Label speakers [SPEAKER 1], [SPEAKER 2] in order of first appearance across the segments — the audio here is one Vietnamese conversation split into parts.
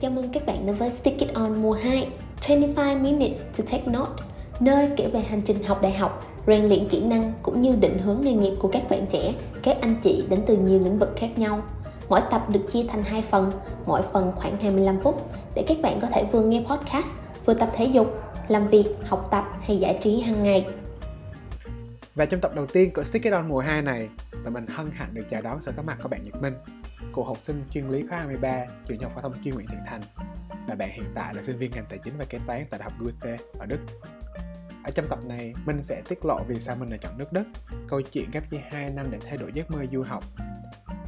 [SPEAKER 1] Chào mừng các bạn đến với Stick It On mùa 2 25 Minutes to Take Note Nơi kể về hành trình học đại học, rèn luyện kỹ năng cũng như định hướng nghề nghiệp của các bạn trẻ, các anh chị đến từ nhiều lĩnh vực khác nhau Mỗi tập được chia thành hai phần, mỗi phần khoảng 25 phút để các bạn có thể vừa nghe podcast, vừa tập thể dục, làm việc, học tập hay giải trí hàng ngày.
[SPEAKER 2] Và trong tập đầu tiên của Stick It On mùa 2 này, tụi mình hân hạnh được chào đón sự có mặt của bạn Nhật Minh, cựu học sinh chuyên lý khóa 23, trường học phổ thông chuyên Nguyễn Thiện Thành. Và bạn hiện tại là sinh viên ngành tài chính và kế toán tại Đại học Goethe ở Đức. Ở trong tập này, mình sẽ tiết lộ vì sao mình lại chọn nước Đức, câu chuyện gấp đi 2 năm để thay đổi giấc mơ du học,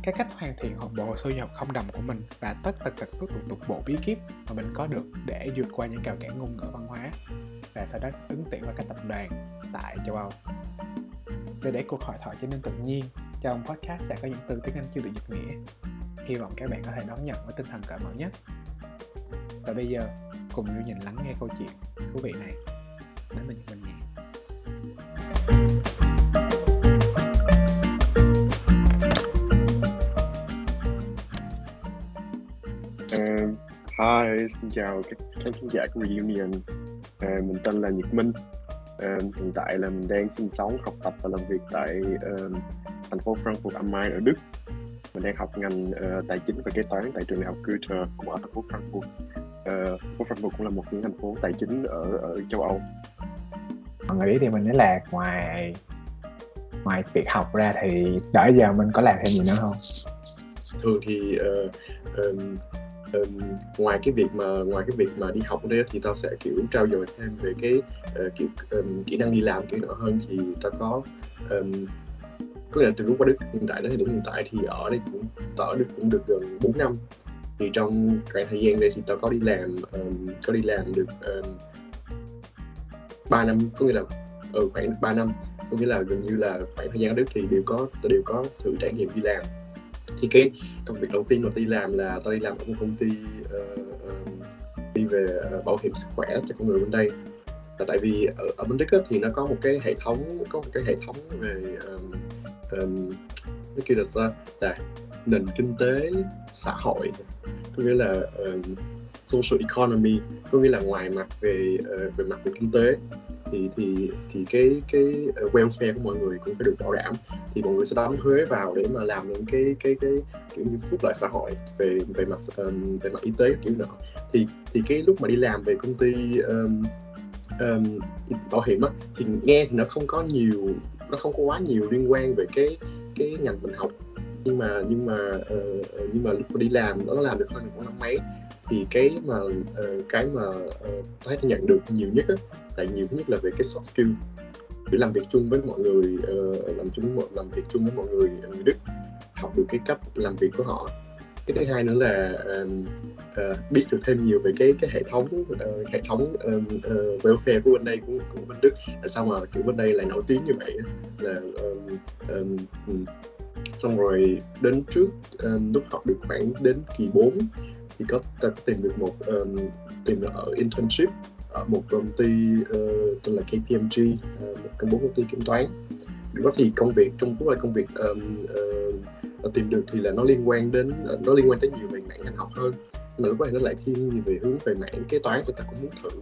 [SPEAKER 2] các cách hoàn thiện hoặc bộ hồ sơ du học không đồng của mình và tất tật tật tục thủ tục bộ bí kíp mà mình có được để vượt qua những rào cản ngôn ngữ văn hóa và sau đó ứng tuyển vào các tập đoàn tại châu Âu. Để để cuộc hội thoại trở nên tự nhiên, trong podcast sẽ có những từ tiếng Anh chưa được dịch nghĩa. Hy vọng các bạn có thể đón nhận với tinh thần cởi mở nhất. Và bây giờ, cùng nhau nhìn lắng nghe câu chuyện thú vị này. Đến mình mình nhé.
[SPEAKER 3] Hi, xin chào các khán giả của Reunion. À, mình tên là Nhật Minh. Uh, hiện tại là mình đang sinh sống, học tập và làm việc tại uh, thành phố Frankfurt am Main ở Đức. Mình đang học ngành uh, tài chính và kế toán tại trường đại học Goethe cũng ở thành phố Frankfurt. Uh, thành phố Frankfurt cũng là một trong thành phố tài chính ở ở châu Âu.
[SPEAKER 2] Mình nghĩ thì mình nghĩ là ngoài ngoài việc học ra thì đợi giờ mình có làm thêm gì nữa không?
[SPEAKER 3] Thường thì uh, um, um, ngoài cái việc mà ngoài cái việc mà đi học đây thì tao sẽ kiểu trao dồi thêm về cái uh, kiểu um, kỹ năng đi làm kiểu nữa hơn thì tao có um, có nghĩa là từ lúc qua Đức hiện tại đến hiện tại thì ở đây cũng tao ở Đức cũng được gần 4 năm. Thì trong khoảng thời gian đây thì tao có đi làm um, có đi làm được um, 3 năm có nghĩa là ở khoảng 3 năm. Có nghĩa là gần như là khoảng thời gian ở Đức thì đều có tao đều có thử trải nghiệm đi làm. Thì cái công việc đầu tiên mà tôi làm là tôi đi làm ở một công ty uh, đi về ờ, bảo hiểm sức khỏe cho con người bên đây. Là tại vì ở, ở bên Đức á, thì nó có một cái hệ thống có một cái hệ thống về um, um, nó kêu là sao là nền kinh tế xã hội. Có nghĩa là um, social economy có nghĩa là ngoài mặt về uh, về mặt về kinh tế thì thì thì cái cái ờ, welfare của mọi người cũng phải được bảo đảm. Thì mọi người sẽ đóng thuế vào để mà làm những cái cái cái kiểu như phúc lợi xã hội về về mặt um, về mặt y tế kiểu nọ. Thì thì cái lúc mà đi làm về công ty um, um, bảo hiểm á thì nghe thì nó không có nhiều nó không có quá nhiều liên quan về cái cái ngành mình học. Nhưng mà nhưng mà uh, nhưng mà lúc mà đi làm nó làm được hơn một năm mấy. Ừ, thì ờ, cái mà ờ, uh, cái mà uh, thấy nhận được nhiều nhất á là nhiều nhất là về cái soft skill. Để làm việc chung với mọi người uh, làm chung làm việc chung với mọi người người Đức học được cái cách làm việc của họ. Cái thứ hai nữa là uh, uh, biết được thêm nhiều về cái cái hệ thống uh, hệ thống um, uh, welfare của bên đây của, của bên Đức. Tại sao mà kiểu bên đây lại nổi tiếng như vậy là um, um, xong rồi đến trước um, lúc học được khoảng đến kỳ 4 thì có ta tìm được một um, tìm được ở internship ở một công ty uh, tên là KPMG uh, ờ, một trong bốn công ty kiểm toán. Lúc đó thì công việc trong lúc là công việc um, uh, tìm được thì là nó liên quan đến uh, nó liên quan đến nhiều về mảng ngành học hơn. Mà lúc này nó lại thiên nhiều về hướng về mảng kế toán thì ta cũng muốn thử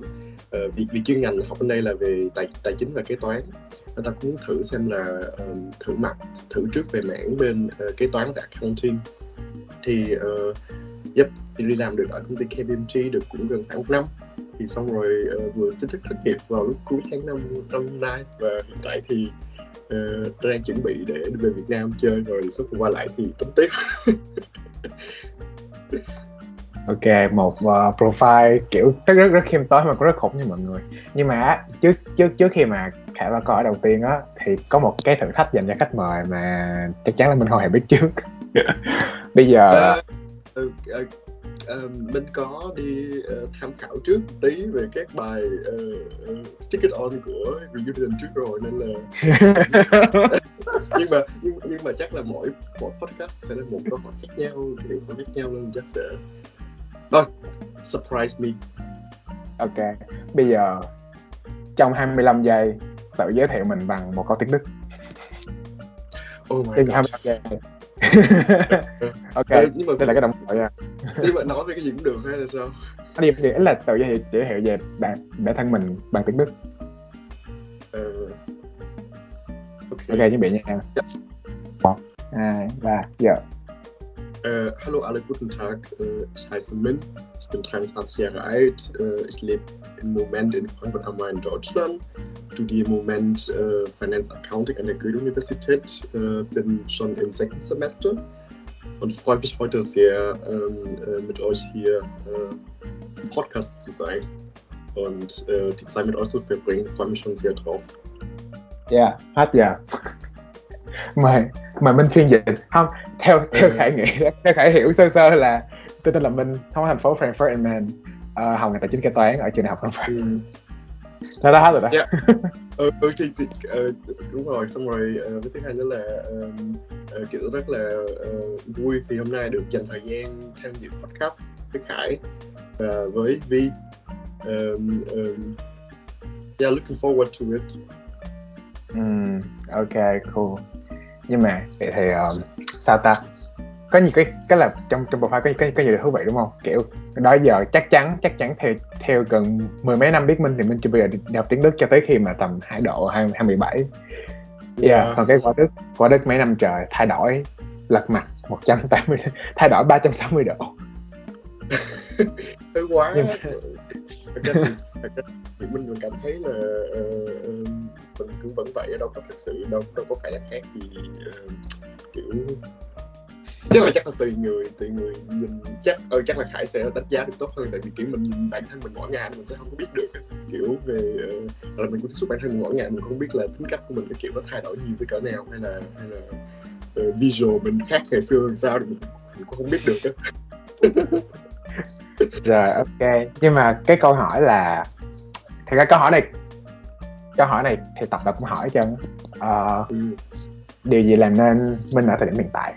[SPEAKER 3] uh, vì, vì chuyên ngành học bên đây là về tài tài chính và kế toán. Người ta cũng muốn thử xem là um, thử mặt thử trước về mảng bên uh, kế toán và accounting. Thì uh, yep thì đi làm được ở công ty KPMG được cũng gần khoảng một năm thì xong rồi uh, vừa chính thức thất nghiệp vào lúc cuối tháng năm năm nay và hiện tại thì uh, đang chuẩn bị để về Việt Nam chơi rồi suốt qua lại thì tính tiếp
[SPEAKER 2] Ok, một uh, profile kiểu rất rất rất khiêm tốn mà cũng rất khủng như mọi người. Nhưng mà trước trước trước khi mà Khải vào câu hỏi đầu tiên á thì có một cái thử thách dành cho khách mời mà chắc chắn là mình không hề biết trước. Bây giờ uh,
[SPEAKER 3] uh, uh, uh, mình có đi uh, tham khảo trước tí về các bài uh, uh, Stick It On của Reunion trước rồi nên là nhưng mà nhưng, nhưng mà chắc là mỗi mỗi podcast sẽ là một câu hỏi khác nhau kiểu khác nhau nên chắc sẽ thôi surprise me.
[SPEAKER 2] Ok bây giờ trong 25 giây tự giới thiệu mình bằng một câu tiếng Đức.
[SPEAKER 3] Oh my
[SPEAKER 2] Tiếng
[SPEAKER 3] God.
[SPEAKER 2] 25 giây ok
[SPEAKER 3] Ờ, nhưng mà
[SPEAKER 2] đây là cái đồng đội nha.
[SPEAKER 3] nhưng mà nói về cái gì cũng được hay là sao?
[SPEAKER 2] Anh điểm nghĩa là tự giới thiệu giới thiệu về bạn bản thân mình bằng tiếng đức.
[SPEAKER 3] Ờ, ok
[SPEAKER 2] ok. chuẩn bị nha. Một hai ba giờ
[SPEAKER 3] Äh, hallo alle, guten Tag. Äh, ich heiße Min, ich bin 23 Jahre alt. Äh, ich lebe im Moment in Frankfurt am Main, Deutschland. Studiere im Moment äh, Finance Accounting an der Goethe-Universität. Äh, bin schon im sechsten Semester und freue mich heute sehr, ähm, äh, mit euch hier im Podcast zu sein und die Zeit mit euch zu verbringen. Freue mich schon sehr drauf.
[SPEAKER 2] yeah hết giờ mời mời minh phiên dịch không theo theo khải nghĩ theo khải hiểu sơ sơ là tôi tên là minh sống ở thành phố Frankfurt and Main uh, học ngành tài chính kế toán ở trường đại học Frankfurt.
[SPEAKER 3] Ừ.
[SPEAKER 2] đó đó hết rồi đó.
[SPEAKER 3] Dạ. ờ, ừ, thì, thì ờ, đúng rồi xong rồi ờ, với thứ hai nữa là ờ, ờ, kiểu rất là ờ, vui vì hôm nay được dành thời gian tham dự podcast với Khải và với Vi um, um, yeah looking forward to it.
[SPEAKER 2] Ừm, ok cool. Nhưng mà vậy thì um, sao ta có nhiều cái cái là trong trong profile có có có nhiều điều thú vị đúng không? Kiểu đó giờ chắc chắn chắc chắn theo theo gần mười mấy năm biết minh thì minh chưa bao giờ đi học tiếng đức cho tới khi mà tầm hai độ hai hai mười bảy. Yeah. còn cái quả đức quả đức mấy năm trời thay đổi lật mặt 180 thay đổi 360 độ.
[SPEAKER 3] Hơi quá.
[SPEAKER 2] Nhưng
[SPEAKER 3] thật ra thì thật ra thì mình mình cảm thấy là ờ, ờ, mình cũng vẫn vậy đâu có thực sự đâu đâu có phải là khác gì ờ, kiểu chắc là chắc là tùy người tùy người nhìn. Chắc ờ chắc là khải sẽ đánh giá được tốt hơn tại vì kiểu mình nhìn bản thân mình mỗi ngày mình sẽ không có biết được kiểu về ờ, là mình cũng tiếp xúc bản thân mình mỗi ngày mình không biết là tính cách của mình cái kiểu nó thay đổi nhiều tới cỡ nào hay là hay là ờ, visual mình khác ngày xưa làm sao thì mình, mình cũng không biết được á.
[SPEAKER 2] Rồi ok. Nhưng mà cái câu hỏi là thì cái câu hỏi này câu hỏi này thì tập tập cũng hỏi trơn á. Ờ,
[SPEAKER 3] ừ.
[SPEAKER 2] điều gì làm nên minh ở thời điểm hiện tại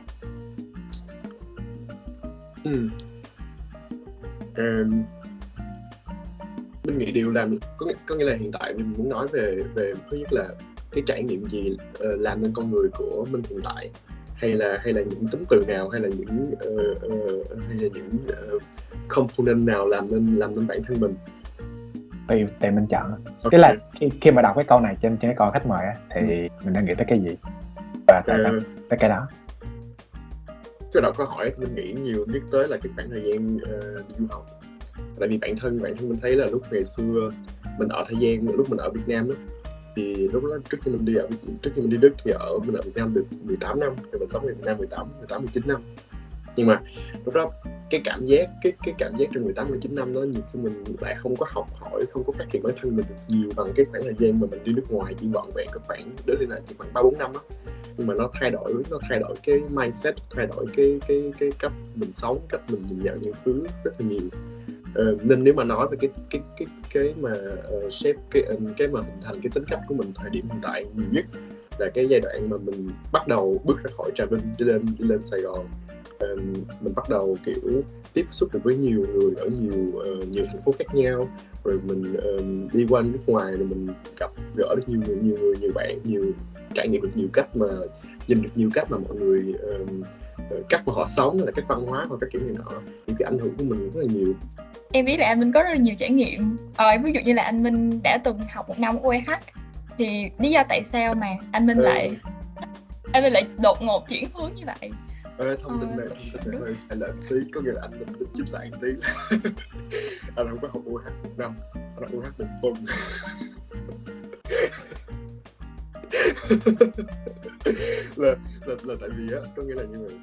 [SPEAKER 3] Ừ. Ờm, mình nghĩ điều làm có nghĩa, có nghĩa là hiện tại mình muốn nói về về thứ nhất là cái trải nghiệm gì ờ, làm nên con người của mình hiện tại? Hay là hay là những tính từ nào hay là những ờ, ờ, hay là những ờ, component nào làm nên làm nên bản thân mình?
[SPEAKER 2] Tùy tùy mình chọn
[SPEAKER 3] Ok.
[SPEAKER 2] tức là khi, khi mà đọc cái câu này trên trên cái câu khách mời á thì mình đang nghĩ tới cái gì? Và tại
[SPEAKER 3] Ờ,
[SPEAKER 2] tới cái đó
[SPEAKER 3] cái đầu câu hỏi thì mình nghĩ nhiều biết tới là cái khoảng thời gian uh, đi du học. Tại vì bản thân bản thân mình thấy là lúc ngày xưa mình ở thời gian lúc mình ở Việt Nam đó thì lúc đó trước khi mình đi ở trước khi mình đi Đức thì ở mình ở Việt Nam được 18 năm rồi mình sống ở Việt Nam 18 18 19 năm. Nhưng mà lúc đó cái cảm giác cái cái cảm giác trong 18 19 năm đó nhiều khi mình lại không có học hỏi không có phát triển bản thân mình được nhiều bằng cái khoảng thời gian mà mình đi nước ngoài chỉ vọn vẹn có khoảng đến đây là chỉ khoảng ba bốn năm đó nhưng mà nó thay đổi nó thay đổi cái mindset thay đổi cái cái cái cách mình sống cách mình nhìn nhận những thứ rất là nhiều. Ờ, nên nếu mà nói về cái cái cái cái mà ờ, uh, shape cái cái mà hình thành cái tính cách của mình thời điểm hiện tại nhiều nhất là cái giai đoạn mà mình bắt đầu bước ra khỏi Trà Vinh đi lên đi lên Sài Gòn. Um, mình bắt đầu kiểu tiếp xúc được với nhiều người ở nhiều uh, nhiều thành phố khác nhau. Rồi mình um, đi qua nước ngoài rồi mình gặp gỡ được nhiều người nhiều người nhiều bạn nhiều trải nghiệm được nhiều cách mà nhìn được nhiều cách mà mọi người um, cách mà họ sống là cách văn hóa hoặc các kiểu này nọ. Những cái ảnh hưởng của mình rất là nhiều.
[SPEAKER 4] Em biết là anh Minh có rất là nhiều trải nghiệm. Ờ, ví dụ như là anh Minh đã từng học một năm ở UEH thì lý do tại sao mà anh Minh
[SPEAKER 3] Ừ.
[SPEAKER 4] lại anh Minh lại đột ngột chuyển hướng như vậy?
[SPEAKER 3] Ê, thông tin
[SPEAKER 4] Ờ,
[SPEAKER 3] này thông tin này hơi sai lệch tí có nghĩa là anh mình chính lại tí. Anh không có học UH năm anh học UH một tuần. Là, là là tại vì á có nghĩa là như vậy.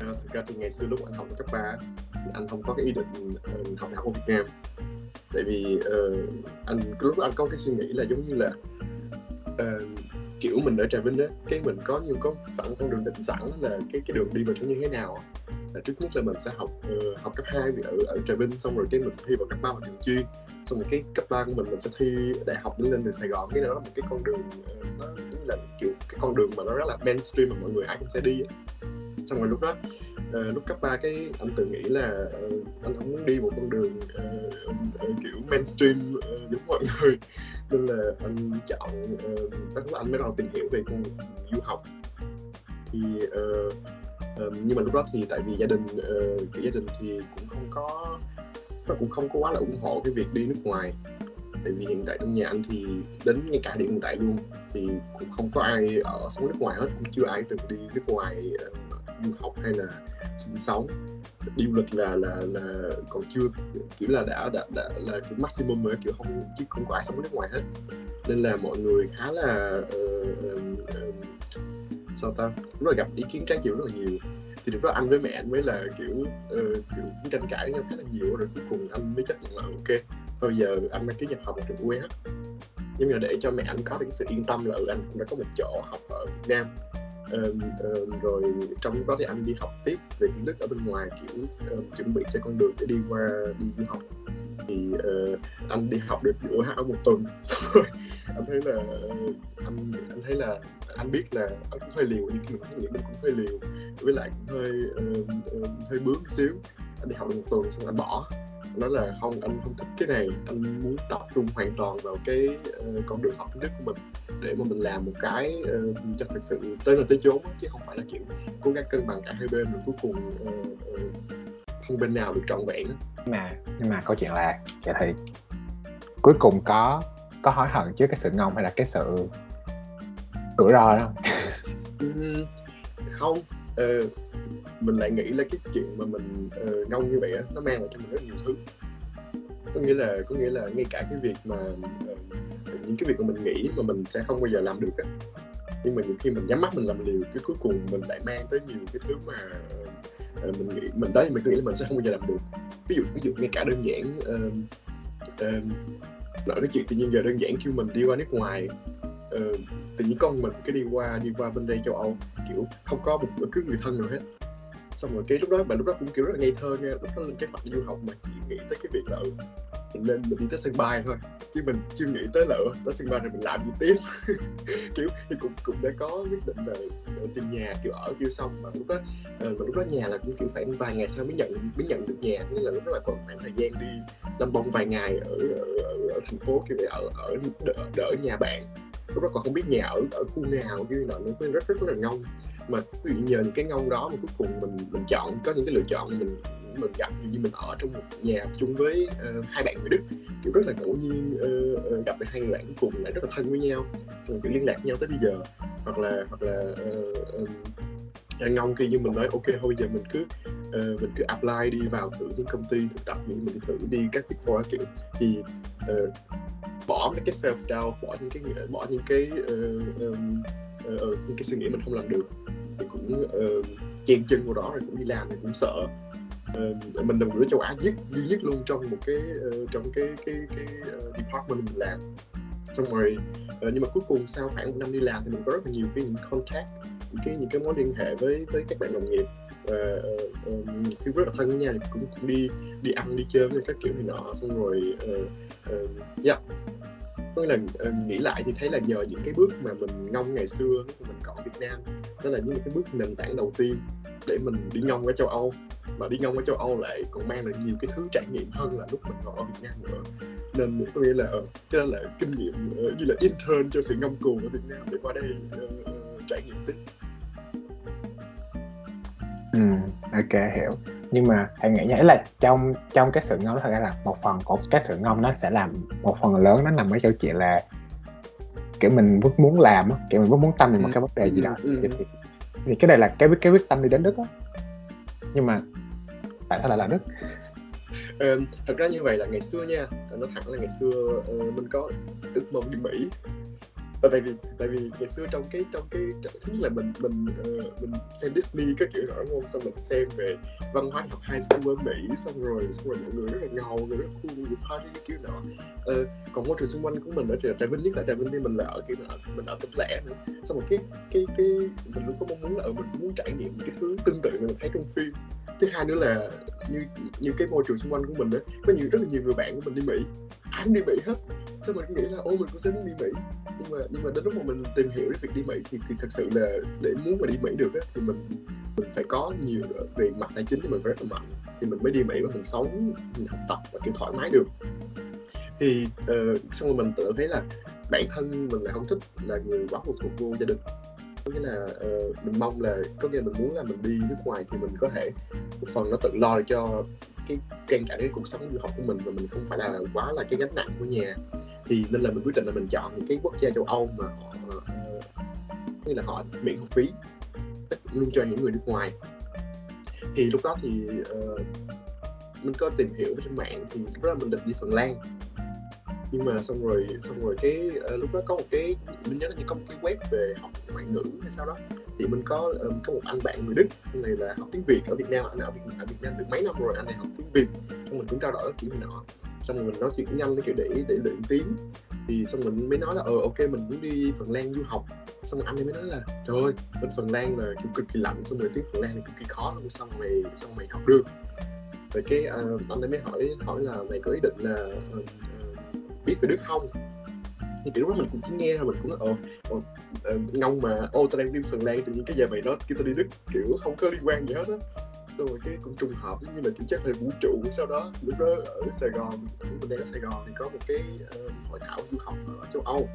[SPEAKER 3] À, thực ra từ ngày xưa lúc anh học cấp 3 thì anh không có cái ý định ờ, học đại học ở Việt Nam. Tại vì ờ, anh lúc anh có cái suy nghĩ là giống như là uh, kiểu mình ở Trà Vinh á cái mình có như có sẵn con đường định sẵn là cái cái đường đi mình sẽ như thế nào là trước nhất là mình sẽ học uh, học cấp 2 ở ở Trà Vinh xong rồi cái mình thi vào cấp ba vào trường chuyên. Xong rồi cái cấp 3 của mình mình sẽ thi đại học để lên từ Sài Gòn cái đó là một cái con đường uh, nó là kiểu cái con đường mà nó rất là mainstream mà mọi người ai cũng sẽ đi ấy. xong rồi lúc đó uh, lúc cấp 3 cái anh tự nghĩ là uh, anh không muốn đi một con đường uh, uh, kiểu mainstream uh, giống mọi người nên là anh chọn ờ, uh, lúc đó anh mới đầu tìm hiểu về con du học. Thì uh, uh, nhưng mà lúc đó thì tại vì gia đình uh, kiểu gia đình thì cũng không có nó cũng không có quá là ủng hộ cái việc đi nước ngoài. Tại vì hiện tại trong nhà anh thì đến ngay cả điểm hiện tại luôn thì cũng không có ai ở sống nước ngoài hết cũng chưa ai từng đi nước ngoài uh, du học hay là sinh sống. Đi du lịch là là là còn chưa kiểu là đã đã, đã là kiểu maximum rồi kiểu không chứ không có ai sống nước ngoài hết. Nên là mọi người khá là uh, uh, sao ta? Rất là gặp ý kiến trái chiều rất là nhiều. Thì lúc đó anh với mẹ anh mới là kiểu uh, kiểu tranh cãi nhau khá là nhiều rồi cuối cùng anh mới chấp nhận là ok thôi giờ anh đăng ký nhập học ở trường UH nhưng mà để cho mẹ anh có được sự yên tâm là ừ, anh cũng đã có một chỗ học ở Việt Nam um, um, rồi trong lúc đó thì anh đi học tiếp về tiếng Đức ở bên ngoài kiểu um, chuẩn bị cho con đường để đi qua đi du học. Thì uh, anh đi học được UH ở một tuần. Xong rồi anh thấy là ờ, anh anh thấy là anh biết là anh cũng hơi liều nhưng khi mình nghĩ mình cũng hơi liều với lại cũng hơi uh, uh, hơi bướng một xíu anh đi học được một tuần xong anh bỏ nói là không anh không thích cái này. Anh muốn tập trung hoàn toàn vào cái uh, con đường học tiếng đức của mình để mà mình làm một cái uh, cho thực sự tới nơi tới chốn chứ không phải là kiểu cố gắng cân bằng cả hai bên rồi cuối cùng uh, uh, không bên nào được trọn vẹn
[SPEAKER 2] nhưng mà nhưng mà câu chuyện là vậy thì cuối cùng có có hối hận trước cái sự ngông hay là cái sự rủi ro đó
[SPEAKER 3] không uh, mình lại nghĩ là cái chuyện mà mình uh, ngông như vậy á nó mang lại cho mình rất nhiều thứ. Có nghĩa là có nghĩa là ngay cả cái việc mà uh, những cái việc mà mình nghĩ mà mình sẽ không bao giờ làm được á nhưng mà nhiều khi mình nhắm mắt mình làm liều cái cuối cùng mình lại mang tới nhiều cái thứ mà uh, mình nghĩ mình đó thì mình nghĩ là mình sẽ không bao giờ làm được. Ví dụ ví dụ ngay cả đơn giản uh, uh, nói cái chuyện tự nhiên giờ đơn giản khi mình đi qua nước ngoài uh, tự nhiên con mình cái đi qua đi qua bên đây châu Âu kiểu không có một bất cứ người thân nào hết. Xong rồi cái lúc đó bạn lúc đó cũng kiểu rất là ngây thơ nha lúc đó lên kế hoạch đi du học mà chỉ nghĩ tới cái việc là ừ, mình lên mình đi tới sân bay thôi. Chứ mình chưa nghĩ tới là ừ, tới sân bay rồi mình làm gì tiếp. Kiểu thì cũng cũng đã có quyết định là ờ, tìm nhà kiểu ở kiểu xong mà lúc đó ờ, mà lúc đó nhà là cũng kiểu phải vài ngày sau mới nhận mới nhận được nhà. Nên là lúc đó là còn khoảng thời gian đi lâm bông vài ngày ở ở, ở, ở thành phố kiểu vậy ở ở đỡ, đỡ nhà bạn lúc đó còn không biết nhà ở ở khu nào như nọ nó rất rất rất là ngông. Mà ví dụ nhờ những cái ngông đó mà cuối cùng mình mình chọn có những cái lựa chọn mình mình gặp như mình ở trong một nhà chung với uh, hai bạn người Đức. Kiểu rất là ngẫu nhiên uh, uh, gặp được hai người bạn cuối cùng lại rất là thân với nhau. Xong kiểu liên lạc với nhau tới bây giờ. Hoặc là hoặc là uh, uh, ngông khi như mình nói ok thôi giờ mình cứ uh, mình cứ apply đi vào thử những công ty thực tập như mình thử đi các big four kiểu. Thì uh, bỏ mấy cái self doubt bỏ những cái bỏ những cái uh, um, uh, những cái suy nghĩ mình không làm được. Thì cũng uh, chen chân vào đó rồi cũng đi làm thì cũng sợ. Uh, mình là một đứa châu Á nhất duy nhất luôn trong một cái uh, trong cái cái cái uh, department mình làm. Xong rồi uh, nhưng mà cuối cùng sau khoảng một năm đi làm thì mình có rất là nhiều cái những contact những cái những cái mối liên hệ với với các bạn đồng nghiệp và uh, uh, khi rất là thân với cũng cũng đi đi ăn đi chơi với các kiểu này nọ xong rồi uh, uh, yeah. Là uh, nghĩ lại thì thấy là nhờ những cái bước mà mình ngông ngày xưa lúc mình còn ở Việt Nam đó là những cái bước nền tảng đầu tiên để mình đi ngông ở châu Âu. Mà đi ngông ở châu Âu lại còn mang lại nhiều cái thứ trải nghiệm hơn là lúc mình còn ở Việt Nam nữa. Nên tôi nghĩ là cái đó là kinh nghiệm uh, như là intern cho sự ngông cuồng ở Việt Nam để qua đây uh, trải nghiệm tiếp
[SPEAKER 2] ừ ok hiểu. Nhưng mà thầy nghĩ nhảy là trong trong cái sự ngông thật ra là một phần của cái sự ngông nó sẽ làm một phần lớn nó nằm ở chỗ chuyện là kiểu mình rất muốn làm kiểu mình rất muốn tâm về một cái vấn đề gì đó. ừ, ừ. thì, thì cái này là cái cái quyết tâm đi đến đức á. Nhưng mà tại sao lại là đức?
[SPEAKER 3] Ờ, thật ra như vậy là ngày xưa nha nó thẳng là ngày xưa uh, mình có ước mong đi mỹ và tại vì tại vì ngày xưa trong cái trong cái thứ nhất là mình mình uh, mình xem Disney các kiểu đó đúng không xong mình xem về văn hóa học hai xứ ở Mỹ xong rồi xong rồi mọi người rất là ngầu người rất cool người party cái kiểu nọ. Uh, còn môi trường xung quanh của mình ở Trà Vinh nhất là Trà Vinh thì mình là ở kiểu là mình ở tỉnh lẻ nữa xong rồi cái cái cái mình luôn có mong muốn là ở mình cũng muốn trải nghiệm những cái thứ tương tự mà mình thấy trong phim. Thứ hai nữa là như như cái môi trường xung quanh của mình đó có nhiều rất là nhiều người bạn của mình đi Mỹ. Ai cũng đi Mỹ hết thế mình nghĩ là ô mình cũng sẽ muốn đi Mỹ? Nhưng mà nhưng mà đến lúc mà mình tìm hiểu cái việc đi Mỹ thì, thì thật sự là để muốn mà đi Mỹ được á, thì mình mình phải có nhiều về mặt tài chính thì mình phải rất là mạnh. Thì mình mới đi Mỹ và mình sống mình học tập và kiểu thoải mái được. Thì uh, xong rồi mình tự thấy là bản thân mình lại không thích là người quá phụ thuộc vô gia đình. Có nghĩa là uh, mình mong là có nghĩa là mình muốn là mình đi nước ngoài thì mình có thể một phần nó tự lo được cho cái trang trải cái cuộc sống du học của mình và mình không phải là quá là cái gánh nặng của nhà. Thì nên là mình quyết định là mình chọn những cái quốc gia châu Âu mà họ ờ, như là họ miễn học phí luôn cho những người nước ngoài. Thì lúc đó thì uh, mình có tìm hiểu trên mạng thì lúc đó mình định đi Phần Lan nhưng mà xong rồi xong rồi cái à, lúc đó có một cái mình nhớ là như có một cái web về học ngoại ngữ hay sao đó. Thì mình có um, có một anh bạn người đức anh này là học tiếng việt ở việt nam anh ở việt, ở việt nam được mấy năm rồi anh này học tiếng việt. Xong mình cũng trao đổi kiểu này nọ. Xong rồi mình nói chuyện tiếng anh kiểu để để luyện tiếng. Thì xong mình mới nói là ờ ok mình muốn đi phần lan du học. Xong rồi anh ấy mới nói là trời ơi bên phần lan là kiểu cực kỳ lạnh xong rồi tiếng phần lan là cực kỳ khó luôn xong mày xong mày học được. Rồi cái uh, anh ấy mới hỏi hỏi là mày có ý định là uh, biết về đức không? Thì kiểu lúc đó mình cũng chỉ nghe thôi mình cũng nói ờ, ồ ngông mà ô tao đang đi phần lan tự nhiên cái giờ mày nói kêu tao đi đức. Kiểu không có liên quan gì hết á. Rồi cái cũng trùng hợp như là kiểu chắc là vũ trụ sau đó lúc đó ở Sài Gòn mình đang ở Sài Gòn thì có một cái uh, hội thảo du học ở châu Âu.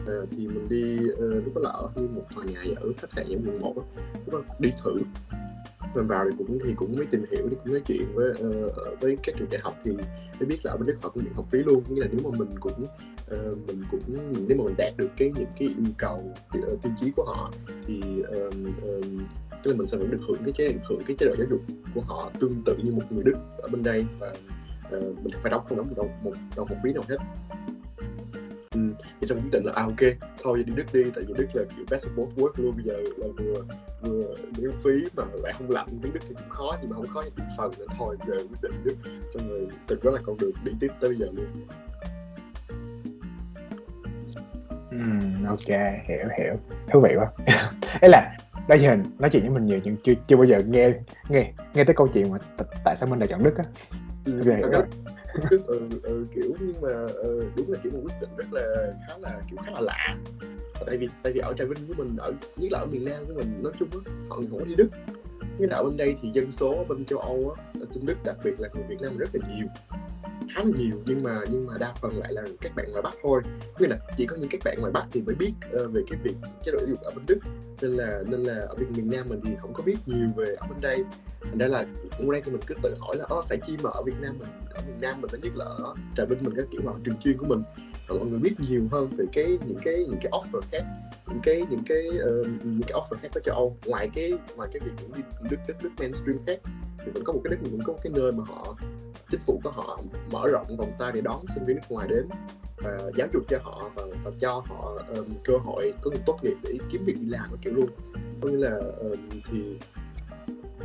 [SPEAKER 3] Uh, thì mình đi uh, lúc đó là ở như một tòa nhà ở khách sạn ở quận một lúc đó đi thử mình vào thì cũng thì cũng mới tìm hiểu thì cũng nói chuyện với uh, với các trường đại học thì mới biết là ở bên đức họ cũng nhận học phí luôn nghĩa là nếu mà mình cũng uh, mình cũng nếu mà mình đạt được cái những cái yêu cầu uh, tiêu chí của họ thì uh, uh, tức là mình sẽ vẫn được hưởng cái chế hưởng cái chế độ giáo dục của họ tương tự như một người đức ở bên đây và uh, mình phải đóng không đóng một đồng một đồng học phí nào hết thì xong quyết định là à ok thôi đi đức đi tại vì đức là kiểu best of both world luôn bây giờ là vừa vừa miễn phí mà lại không lạnh tiếng đức thì cũng khó nhưng mà không khó thì phần nên thôi giờ quyết định đức. Xong rồi từ đó là con đường đi tiếp tới bây giờ luôn.
[SPEAKER 2] Ừ, ok hiểu hiểu. Thú vị quá. Ấy là đó giờ nói chuyện với mình nhiều nhưng chưa chưa bao giờ nghe nghe nghe tới câu chuyện mà t- tại sao mình lại chọn đức á.
[SPEAKER 3] Ừ, okay, ừ, ừ, kiểu nhưng mà ừ, đúng là kiểu một quyết định rất là khá là kiểu khá là lạ. Tại vì tại vì ở trà vinh của mình ở nhất là ở miền nam của mình nói chung á họ không có đi đức. Như là ở bên đây thì dân số bên châu âu á ở trên đức đặc biệt là người việt nam rất là nhiều khá là nhiều nhưng mà nhưng mà đa phần lại là các bạn ngoài bắc thôi. Nên là chỉ có những các bạn ngoài bắc thì mới biết uh, về cái việc chế độ giáo dục ở bên đức. Nên là nên là ở bên miền nam mình thì không có biết nhiều về ở bên đây. Thành ra là cũng đang mình cứ tự hỏi là Ồ, phải chi mà ở việt nam mình ở miền nam mình nó nhất là ở trà vinh mình các kiểu mà trường chuyên của mình? Mọi người biết nhiều hơn về cái những cái những cái offer khác những cái những cái uh, những cái offer khác ở châu Âu. Ngoài cái ngoài cái việc những nước đất nước mainstream khác thì vẫn có một cái đất vẫn có một cái nơi mà họ chính phủ của họ mở rộng vòng tay để đón sinh viên nước ngoài đến và giáo dục cho họ và, và cho họ um, cơ hội có người tốt nghiệp để kiếm việc đi làm kiểu luôn. Có nghĩa là um, thì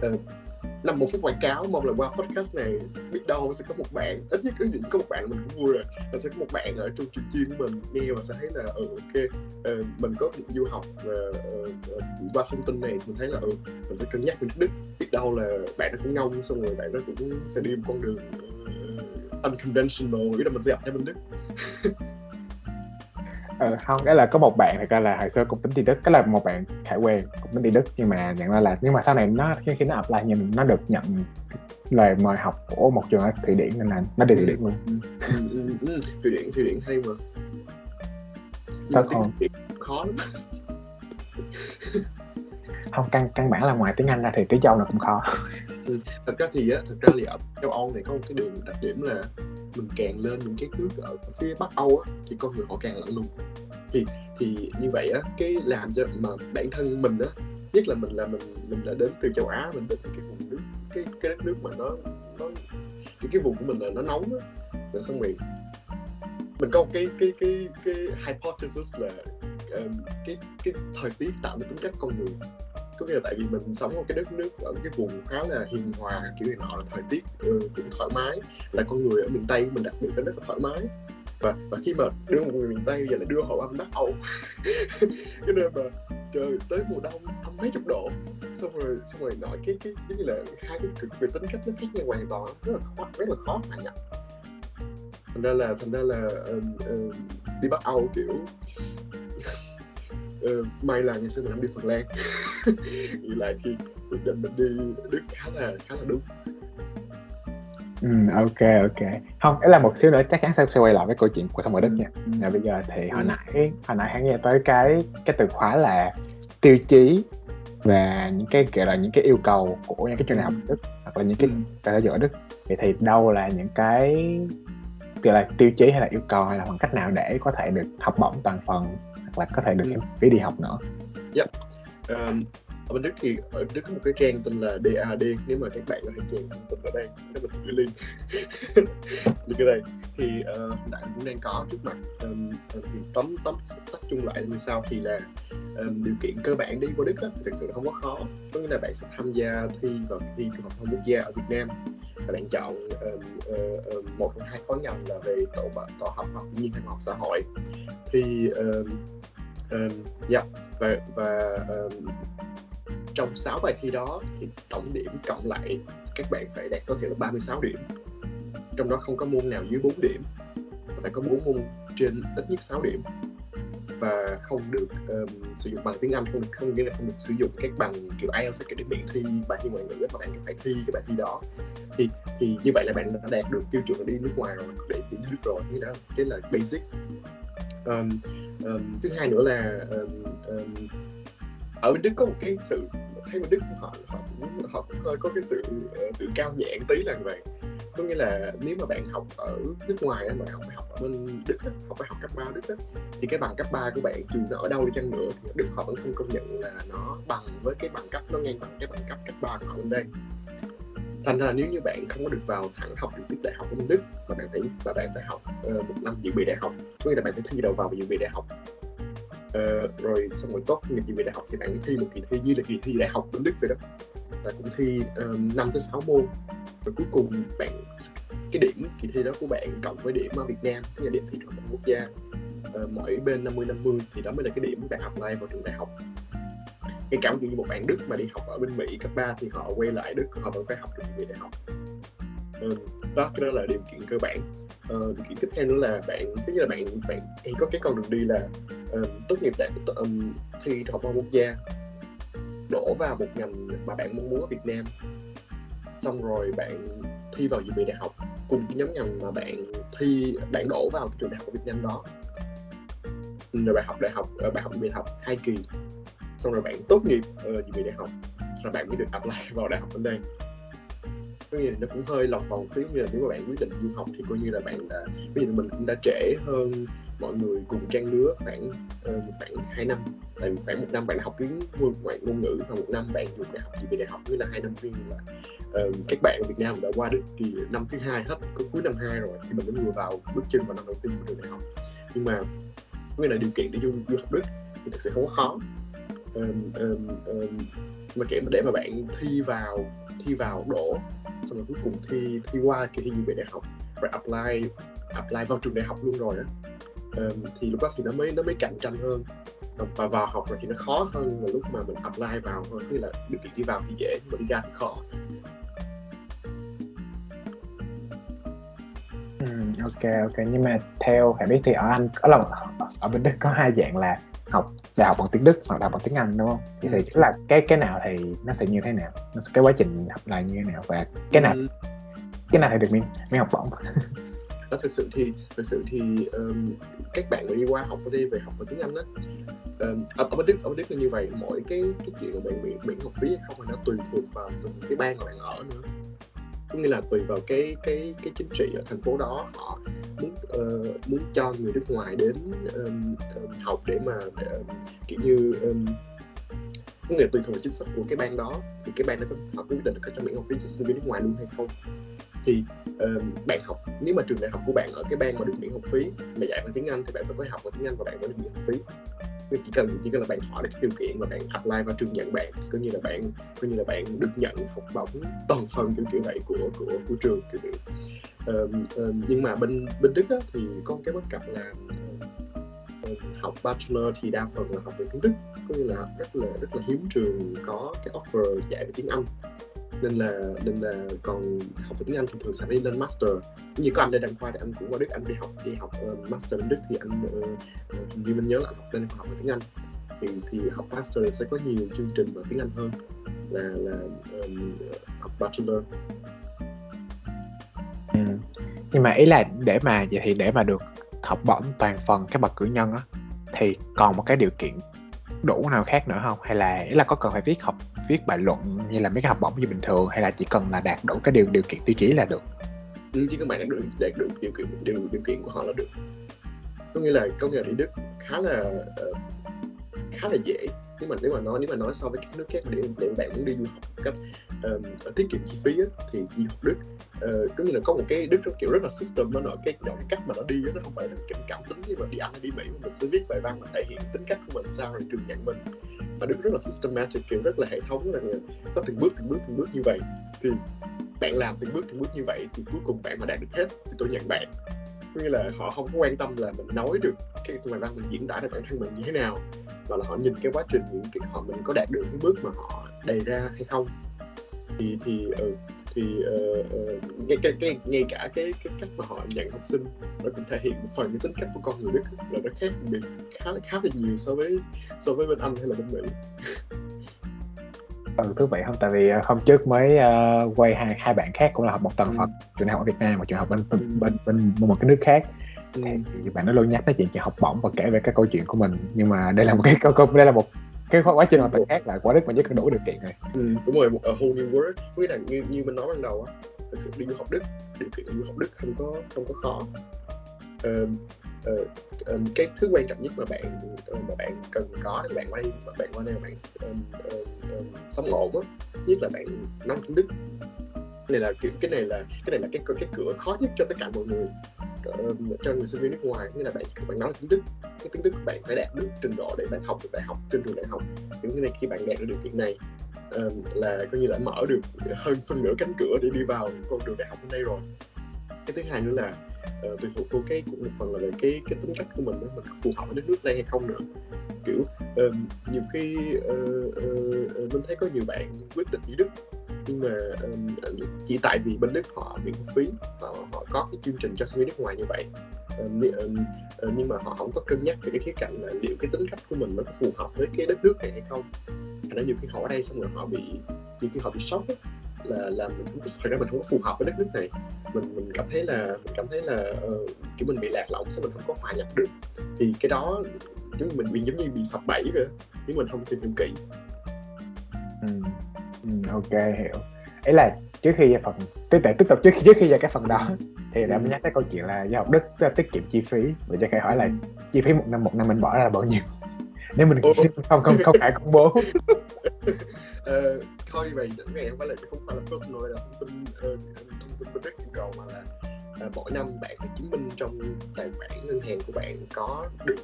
[SPEAKER 3] uh, năm một phút quảng cáo mong là qua podcast này biết đâu sẽ có một bạn ít nhất cứ gì có một bạn mình cũng vui rồi là sẽ có một bạn ở trong trường chuyên của mình nghe và sẽ thấy là ừ ok uh, mình có một du học và uh, qua thông tin này mình thấy là ừ mình sẽ cân nhắc mình đức biết đâu là bạn nó cũng ngông xong rồi bạn nó cũng sẽ đi một con đường unconventional nghĩ là mình sẽ gặp theo bên đức.
[SPEAKER 2] ờ, không cái là có một bạn thật ra là hồi xưa cũng tính đi đức cái là một bạn khải quen cũng tính đi đức nhưng mà nhận ra là nhưng mà sau này nó khi, khi nó apply nhưng nó được nhận lời mời học của một trường ở thụy điển nên là nó đi thụy điển luôn.
[SPEAKER 3] Ừ, ừ, ừ, thụy điển thụy điển hay mà.
[SPEAKER 2] Sao không?
[SPEAKER 3] Khó lắm.
[SPEAKER 2] Không căn căn bản là ngoài tiếng anh ra thì tiếng châu nó cũng khó
[SPEAKER 3] ừ. thật ra thì á thật ra thì ở châu âu này có một cái điều đặc điểm là mình càng lên những cái nước ở phía bắc âu á thì con người họ càng lạnh lùng. Thì thì như vậy á cái làm cho mà bản thân mình á nhất là mình là mình mình đã đến từ châu á mình đến từ cái vùng nước cái cái đất nước mà nó nó cái cái vùng của mình là nó nóng á rồi xong rồi mình có một cái cái cái cái hypothesis là um, cái cái thời tiết tạo nên tính cách con người có nghĩa là tại vì mình sống ở cái đất nước ở cái vùng khá là hiền hòa kiểu này nọ là thời tiết ừ, cũng thoải mái là con người ở miền tây mình đặc biệt là rất là thoải mái. Và và khi mà đưa một người miền tây bây giờ lại đưa họ âm bắc âu cái nơi mà trời tới mùa đông âm mấy chục độ. Xong rồi xong rồi nói cái cái giống như là hai cái cực về tính cách nó khác nhau hoàn toàn rất là khó rất là khó hòa nhập. Thành ra là thành ra là uh, uh, đi bắc âu kiểu uh, may là ngày xưa mình không đi Phần Lan. Nghĩ lại khi định mình đi Đức khá là khá là đúng.
[SPEAKER 2] Ừ, ok ok. Không ấy là một xíu nữa chắc chắn sẽ, sẽ quay lại với câu chuyện của sống ở đất nha.
[SPEAKER 3] Ừ.
[SPEAKER 2] và bây giờ thì hồi nãy hồi nãy hãy nghe tới cái cái từ khóa là tiêu chí và những cái gọi là những cái yêu cầu của những cái trường đại học
[SPEAKER 3] Ừ.
[SPEAKER 2] Đức hoặc là những cái
[SPEAKER 3] Ừ.
[SPEAKER 2] đại học ở Đức. Vậy thì đâu là những cái gọi là tiêu chí hay là yêu cầu hay là bằng cách nào để có thể được học bổng toàn phần là có thể được phí đi học nữa.
[SPEAKER 3] Um, ở bên Đức thì ở Đức có một cái trang tên là DAD nếu mà các bạn có thể chèn thông tin ở đây để mình gửi link như cái đây thì ờ, uh, đại cũng đang có trước mặt um, thì tóm tóm tắt chung lại như sau thì là um, điều kiện cơ bản đi qua Đức á, thì thực sự là không có khó. Có nghĩa là bạn sẽ tham gia thi vào thi trung học phổ thông quốc gia ở Việt Nam. Và bạn chọn um, uh, um, một trong hai khối ngành là về tổ tổ học hoặc nhiên ngành học xã hội. Thì um, um, yeah, và và um, trong 6 bài thi đó thì tổng điểm cộng lại các bạn phải đạt tối thiểu là 36 điểm. Trong đó không có môn nào dưới 4 điểm và phải có 4 môn trên ít nhất 6 điểm. Và không được um, sử dụng bằng tiếng Anh không được không nghĩa là không được sử dụng các bằng kiểu IELTS cái để miễn thi bài thi ngoại ngữ mà bạn phải thi cái bài thi đó. Thì thì như vậy là bạn đã đạt được tiêu chuẩn đi nước ngoài rồi để đi nước rồi như đó cái là basic. Um, um, thứ hai nữa là um, um, ở bên Đức có một cái sự thấy bên Đức họ họ cũng họ cũng hơi có cái sự ờ, tự cao nhẹ tí là như vậy. Có nghĩa là nếu mà bạn học ở nước ngoài á, mà học phải học ở bên Đức á, học phải học cấp 3 Đức thì cái bằng cấp 3 của bạn dù nó ở đâu đi chăng nữa thì Đức họ vẫn không công nhận là nó bằng với cái bằng cấp nó ngang bằng cái bằng cấp cấp 3 của họ bên đây. Thành ra là nếu như bạn không có được vào thẳng học trực tiếp đại học ở bên Đức mà bạn phải và bạn phải học uh, một năm dự bị đại học có nghĩa là bạn phải thi đầu vào và dự bị đại học uh, rồi xong rồi tốt nghiệp dự bị đại học thì bạn thi một kỳ thi như là kỳ thi đại học bên Đức vậy đó. Là cũng thi uh, 5 tới 6 môn. Rồi cuối cùng bạn cái điểm kỳ thi đó của bạn cộng với điểm ở Việt Nam tức là điểm thi trung học quốc gia. Uh, mỗi bên 50 50 thì đó mới là cái điểm bạn apply vào trường đại học. Ngay cả như một bạn Đức mà đi học ở bên Mỹ cấp 3 thì họ quay lại Đức họ vẫn phải học được về bị đại học. Ừ, đó cái đó là điều kiện cơ bản. Uh, điều kiện tiếp theo nữa là bạn tức là bạn bạn thì có cái con đường đi là uh, tốt nghiệp đại um, thi học phổ quốc gia. Đổ vào một ngành mà bạn mong muốn ở Việt Nam. Xong rồi bạn thi vào dự bị đại học cùng cái nhóm ngành mà bạn thi bạn đổ vào cái trường đại học của Việt Nam đó. Rồi bạn học đại học ờ, bạn học dự đại học hai kỳ. Xong rồi bạn tốt nghiệp uh, dự bị đại học. Rồi bạn mới được apply vào đại học bên đây có nghĩa là nó cũng hơi lọc vòng tí như là nếu mà bạn quyết định du học thì coi như là bạn đã ví dụ mình cũng đã trễ hơn mọi người cùng trang lứa khoảng uh, khoảng hai năm. Tại vì khoảng một năm bạn học tiếng ngoại ngôn ngữ và một năm bạn dùng đại học gì về đại học như là hai năm riêng là uh, các bạn ở Việt Nam đã qua được kỳ năm thứ hai hết có cuối năm hai rồi thì mình mới vừa vào bước chân vào năm đầu tiên của trường đại học. Nhưng mà có nghĩa là điều kiện để du, du học Đức thì thực sự không có khó. Um, um, um, mà kể mà để mà bạn thi vào thi vào đổ xong rồi cuối cùng thi thi qua kỳ thi dự bị đại học rồi apply apply vào trường đại học luôn rồi á. Um, thì lúc đó thì nó mới nó mới cạnh tranh hơn. Và vào học rồi thì nó khó hơn là lúc mà mình apply vào hơn tức là điều kiện đi vào thì dễ nhưng mà đi ra thì khó.
[SPEAKER 2] Ừ, ok ok nhưng mà theo phải biết thì ở Anh có là ở bên Đức có hai dạng là học đại học bằng tiếng Đức hoặc học bằng tiếng Anh đúng không? Thì,
[SPEAKER 3] Ừ.
[SPEAKER 2] thì là cái cái nào thì nó sẽ như thế nào? Nó sẽ- cái quá trình học là như thế nào và cái nào
[SPEAKER 3] Ừ,
[SPEAKER 2] cái nào thì được miễn miễn học bổng?
[SPEAKER 3] đó thực sự thì thực sự thì um, các bạn đi qua học ở đây về học bằng tiếng Anh á um, ở, ở bên Đức ở bên Đức là như vậy mỗi cái cái chuyện bạn miễn miễn học phí hay không thì nó tùy thuộc vào từng cái bang mà bạn ở nữa có nghĩa là tùy vào cái cái cái chính trị ở thành phố đó họ muốn uh, muốn cho người nước ngoài đến um, um, học để mà để, um, kiểu như um, có nghĩa là tùy thuộc vào chính sách của cái bang đó thì cái bang đó có- họ quyết định là có cho miễn học phí cho sinh viên nước ngoài luôn hay không. Thì um, bạn học nếu mà trường đại học của bạn ở cái bang mà được miễn học phí mà dạy bằng tiếng Anh thì bạn phải có học bằng tiếng Anh và bạn mới được miễn học phí chỉ cần chỉ cần là bạn thỏa được điều kiện mà bạn apply vào trường nhận bạn coi như là bạn coi như là bạn được nhận học bổng toàn phần kiểu kiểu vậy của của của trường kiểu kiểu. Ờm, ờm, nhưng mà bên bên Đức á, thì có một cái bất cập là ờ, ờ, học bachelor thì đa phần là học về tiếng Đức. Có nghĩa là rất là rất là hiếm trường có cái offer dạy về tiếng Anh nên là nên là còn học tiếng Anh thì thường sẽ đi lên master. Như có anh đây đăng khoa thì anh cũng qua Đức anh đi học đi học uh, master bên Đức thì anh uh, uh, như mình nhớ là anh học lên học về tiếng Anh. Thì thì học master sẽ có nhiều chương trình về tiếng Anh hơn là là um, học bachelor.
[SPEAKER 2] Ừ. Nhưng mà ý là để mà vậy thì để mà được học bổng toàn phần các bậc cử nhân á thì còn một cái điều kiện đủ nào khác nữa không? Hay là ý là có cần phải viết học viết bài luận như là mấy cái học bổng như bình thường? Hay là chỉ cần là đạt đủ cái điều điều kiện tiêu chí là được?
[SPEAKER 3] Ừ, chỉ cần bạn đạt được đạt được điều kiện điều điều kiện của họ là được. Có nghĩa là công nghệ là đi Đức khá là uh, khá là dễ nếu mà nếu mà nói nếu mà nói so với các nước khác để để bạn muốn đi du học một cách um, tiết kiệm chi phí á, thì đi học Đức. Uh, có nghĩa là có một cái Đức kiểu rất là system nó nói cái, động cách mà nó đi á, nó không phải là kiểu cảm tính như mà đi Anh hay đi Mỹ mà mình sẽ viết bài văn mà thể hiện tính cách của mình sao rồi trường nhận mình. Mà Đức rất là systematic kiểu rất là hệ thống là có từng bước từng bước từng bước như vậy. Thì bạn làm từng bước từng bước như vậy thì cuối cùng bạn mà đạt được hết thì tôi nhận bạn có nghĩa là họ không có quan tâm là mình nói được cái bài văn mình diễn tả được bản thân mình như thế nào mà là họ nhìn cái quá trình những cái họ mình có đạt được cái bước mà họ đề ra hay không. Thì thì ừ, thì uh, uh, ngay cái, cái ngay cả cái cái cách mà họ nhận học sinh nó cũng thể hiện một phần cái tính cách của con người Đức là nó khác biệt khá là khá là nhiều so với so với bên Anh hay là bên Mỹ
[SPEAKER 2] ừ thú vị không tại vì hôm trước mới uh, quay hai hai bạn khác cũng là học một tầng ừ. Phật trường đại học ở Việt Nam một trường học bên bên bên, bên một cái nước khác. Ừ. thì bạn nó luôn nhắc tới chuyện chuyện học bổng và kể về cái câu chuyện của mình. Nhưng mà đây là một cái câu đây là một cái quá trình hoàn toàn khác là quá đức mà nhất cần đủ điều kiện rồi.
[SPEAKER 3] Ừ, đúng rồi một a whole new world. Với là như như mình nói ban đầu á thực sự đi du học đức điều kiện du học đức không có không có khó. Uh, uh, um, cái thứ quan trọng nhất mà bạn uh, mà bạn cần có để bạn qua đây mà bạn qua đây mà bạn um, uh, um, sống ổn á. Nhất là bạn nói tiếng đức này là kiểu cái này là cái này là cái cái cửa khó nhất cho tất cả mọi người. Cho người sinh viên nước ngoài như là bạn bạn nói là tiếng đức cái tiếng đức của bạn phải đạt được trình độ để bạn học được đại học trên trường đại học. Những cái này khi bạn đạt được điều kiện này là coi như là mở được hơn phân nửa cánh cửa để đi vào con đường đại học bên đây rồi. Cái thứ hai nữa là uh, tùy thuộc vào cái cũng một phần là về cái cái tính cách của mình đó, mình phù hợp với đất nước đây hay không nữa. Kiểu uh, nhiều khi uh, uh, mình thấy có nhiều bạn quyết định đi đức nhưng mà um, chỉ tại vì bên đức họ miễn phí họ, họ có cái chương trình cho sinh viên nước ngoài như vậy. Um, um, nhưng mà họ không có cân nhắc về cái khía cạnh là liệu cái tính cách của mình nó có phù hợp với cái đất nước này hay không. Thành ra nhiều khi họ ở đây xong rồi họ bị nhiều khi họ bị sốc ấy, là là thật ra mình không có phù hợp với đất nước này. Mình mình cảm thấy là mình cảm thấy là uh, kiểu mình bị lạc lõng sao mình không có hòa nhập được. Thì cái đó giống như mình bị giống như bị sập bẫy vậy nếu mình không tìm hiểu kỹ.
[SPEAKER 2] Ừ. ừ, ok hiểu. Ấy là trước khi phần tiếp tục tiếp tục trước trước khi vào cái phần đó thì đã ừ. nhắc tới câu chuyện là do học đức tiết kiệm chi phí. Và cho khai hỏi là chi phí một năm một năm mình bỏ ra là bao nhiêu? Nếu mình không không không phải công bố uh,
[SPEAKER 3] thôi vậy những ngày không phải là không phải là personal là thông tin uh, thông tin bên yêu cầu mà là uh, mỗi năm bạn phải chứng minh trong tài khoản ngân hàng của bạn có được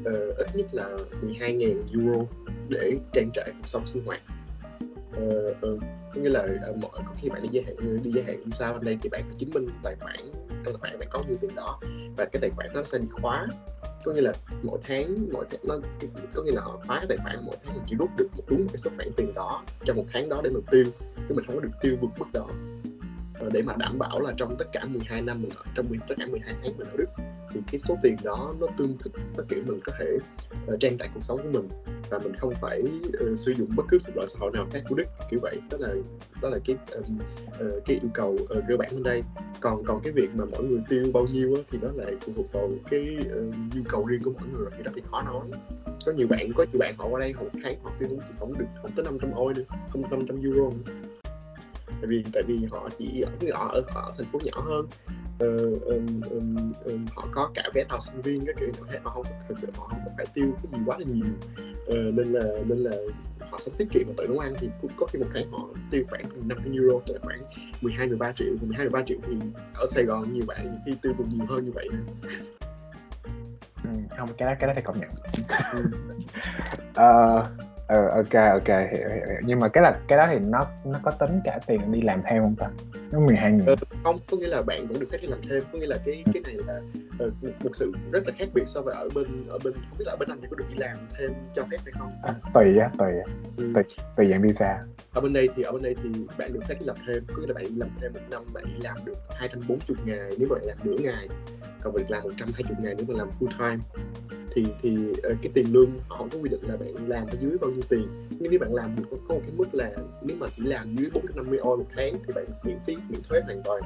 [SPEAKER 3] uh, ít nhất là 12.000 euro để trang trải cuộc sống sinh hoạt. Uh, uh, có nghĩa là uh, mỗi có khi bạn đi gia hạn đi gia hạn đi sao bên đây thì bạn phải chứng minh tài khoản trong tài khoản bạn có nhiêu tiền đó và cái tài khoản nó sẽ bị khóa có nghĩa là mỗi tháng mỗi tháng, nó, có nghĩa là họ khóa cái tài khoản mỗi tháng, mình chỉ rút được một đúng một cái số khoản tiền đó trong một tháng đó để mình tiêu, chứ mình không có được tiêu vượt mức đó. Ờ, để mà đảm bảo là trong tất cả 12 năm mình ở trong tất cả 12 tháng mình ở Đức thì cái số tiền đó nó tương thích nó kiểu mình có thể uh, trang trải cuộc sống của mình. Và mình không phải uh, sử dụng bất cứ phúc lợi xã hội nào khác của Đức kiểu vậy. Đó là đó là cái um, uh, cái yêu cầu uh, cơ bản ở đây. Còn còn cái việc mà mỗi người tiêu bao nhiêu á, thì nó lại phụ thuộc vào cái uh, nhu cầu riêng của mỗi người. Thì đặc biệt khó nói. Có nhiều bạn có nhiều bạn họ qua đây một tháng họ tiêu cũng không được không tới 500 oi nữa không 500 euro nữa tại vì tại vì họ chỉ ở họ ở, họ ở thành phố nhỏ hơn. Uh, um, um, um, họ có cả vé tàu sinh viên các kiểu họ, họ không thực sự họ không phải tiêu cái gì quá là nhiều. Uh, nên là nên là họ sẽ tiết kiệm và tự nấu ăn thì có khi một tháng họ tiêu khoảng 50 euro tức là khoảng 12 13 triệu. 12 13 triệu thì ở Sài Gòn nhiều bạn nhiều khi tiêu còn nhiều hơn như vậy. Nữa.
[SPEAKER 2] Ừ, không cái đó cái đó thì công nhận. Uh, ờ ok ok hiểu, hiểu, hiểu. Nhưng mà cái là cái đó thì nó nó có tính cả tiền đi làm thêm không ta? Nó 12 nghìn.
[SPEAKER 3] Ờ, không có nghĩa là bạn vẫn được phép đi làm thêm. Có nghĩa là cái cái này là một, một sự rất là khác biệt so với ở bên ở bên không biết là ở bên anh thì có được đi làm thêm cho phép hay không?
[SPEAKER 2] À, tùy á tùy ừ. tùy tùy dạng visa.
[SPEAKER 3] Ở bên đây thì ở bên đây thì bạn được phép đi làm thêm. Có nghĩa là bạn đi làm thêm một năm bạn đi làm được 240 ngày nếu bạn làm nửa ngày. Còn việc làm 120 ngày nếu mà làm full time thì thì uh, cái tiền lương họ không có quy định là bạn làm ở dưới bao nhiêu tiền. Nhưng nếu bạn làm được có, có một cái mức là nếu mà chỉ làm dưới 450 euro một tháng thì bạn miễn phí miễn thuế hoàn toàn.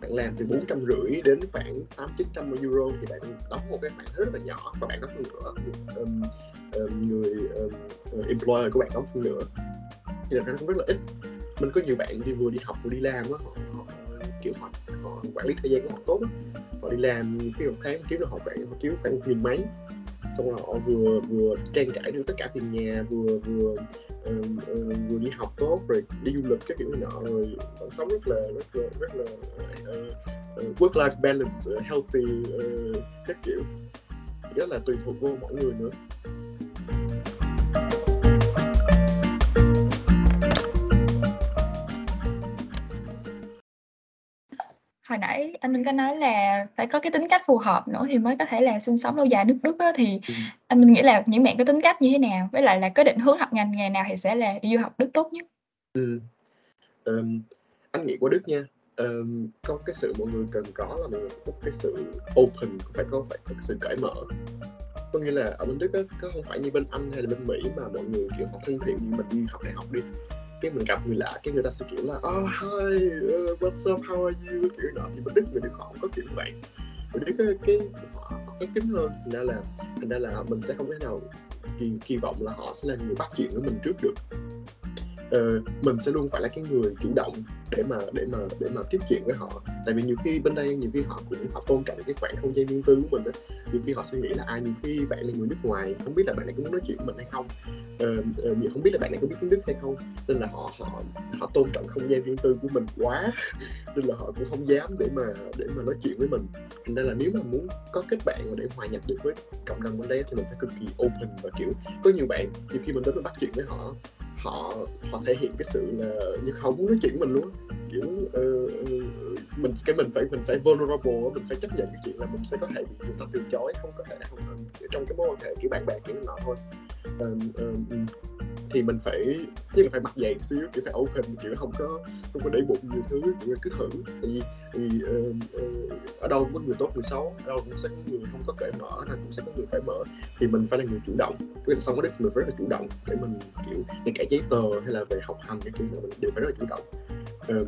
[SPEAKER 3] Bạn làm từ bốn trăm rưỡi đến khoảng tám chín trăm euro thì bạn đóng một cái khoản rất là nhỏ và bạn đóng phân nửa um, um, người um, employer của bạn đóng phân nửa. Thì là nó cũng rất là ít. Mình có nhiều bạn đi vừa đi học vừa đi làm á họ, họ kiểu họ, họ quản lý thời gian của họ tốt đó. họ đi làm cái một tháng kiếm được họ bạn họ kiếm khoảng nghìn mấy xong rồi họ vừa vừa trang trải được tất cả tiền nhà vừa vừa uh, uh, vừa đi học tốt rồi đi du lịch các kiểu này nọ rồi vẫn sống rất là rất là rất là ờ, uh, uh, work life balance uh, healthy uh, các kiểu. Rất là tùy thuộc vô mỗi người nữa.
[SPEAKER 4] Nãy anh Minh có nói là phải có cái tính cách phù hợp nữa thì mới có thể là sinh sống lâu dài nước Đức á, thì
[SPEAKER 3] ừ.
[SPEAKER 4] anh Minh nghĩ là những bạn có tính cách như thế nào? Với lại là có định hướng học ngành nghề nào thì sẽ là đi du học Đức tốt nhất?
[SPEAKER 3] Ừ. Um, anh nghĩ qua Đức nha um, có cái sự mọi người cần có là mọi người có cái sự open phải có phải có cái sự cởi mở có nghĩa là ở bên Đức á, có không phải như bên Anh hay là bên Mỹ mà mọi người kiểu họ thân thiện như mình đi học đại học đi cái mình gặp người lạ cái người ta sẽ kiểu là oh hi uh, what's up how are you? kiểu đó thì bên đức người được họ không có kiểu như vậy. Mình đức cái, cái họ, có kính hơn thành ra là thành ra là mình sẽ không thể nào kỳ, kỳ vọng là họ sẽ là người bắt chuyện với mình trước được uh, mình sẽ luôn phải là cái người chủ động để mà để mà để mà tiếp chuyện với họ. Tại vì nhiều khi bên đây nhiều khi họ cũng họ tôn trọng cái khoảng không gian riêng tư của mình đó nhiều khi họ suy nghĩ là ai nhiều khi bạn là người nước ngoài không biết là bạn này có muốn nói chuyện với mình hay không? Uh, uh, không biết là bạn này có biết tiếng đức hay không? Nên là họ họ họ tôn trọng không gian riêng tư của mình quá. Nên là họ cũng không dám để mà để mà nói chuyện với mình. Thành ra là nếu mà muốn có kết bạn và để hòa nhập được với cộng đồng bên đây thì mình phải cực kỳ open và kiểu có nhiều bạn nhiều khi mình đến mình bắt chuyện với họ họ họ thể hiện cái sự là như không muốn nói chuyện với mình luôn kiểu uh, mình cái mình phải mình phải vulnerable mình phải chấp nhận cái chuyện là mình sẽ có thể bị người ta từ chối không có thể không trong cái mối quan hệ kiểu bạn bè kiểu nọ thôi. Uh, uh, thì mình phải như là phải mặt dày xíu kiểu phải open kiểu không có không có để bụng nhiều thứ kiểu cứ thử. Tại vì, vì uh, uh, ở đâu cũng có người tốt người xấu ở đâu cũng sẽ có người không có cởi mở nên cũng sẽ có người cởi mở. Thì mình phải là người chủ động cái là xong có đức mình phải rất là chủ động để mình kiểu ngay cả giấy tờ hay là về học hành cái kiểu mình đều phải rất là chủ động. Um,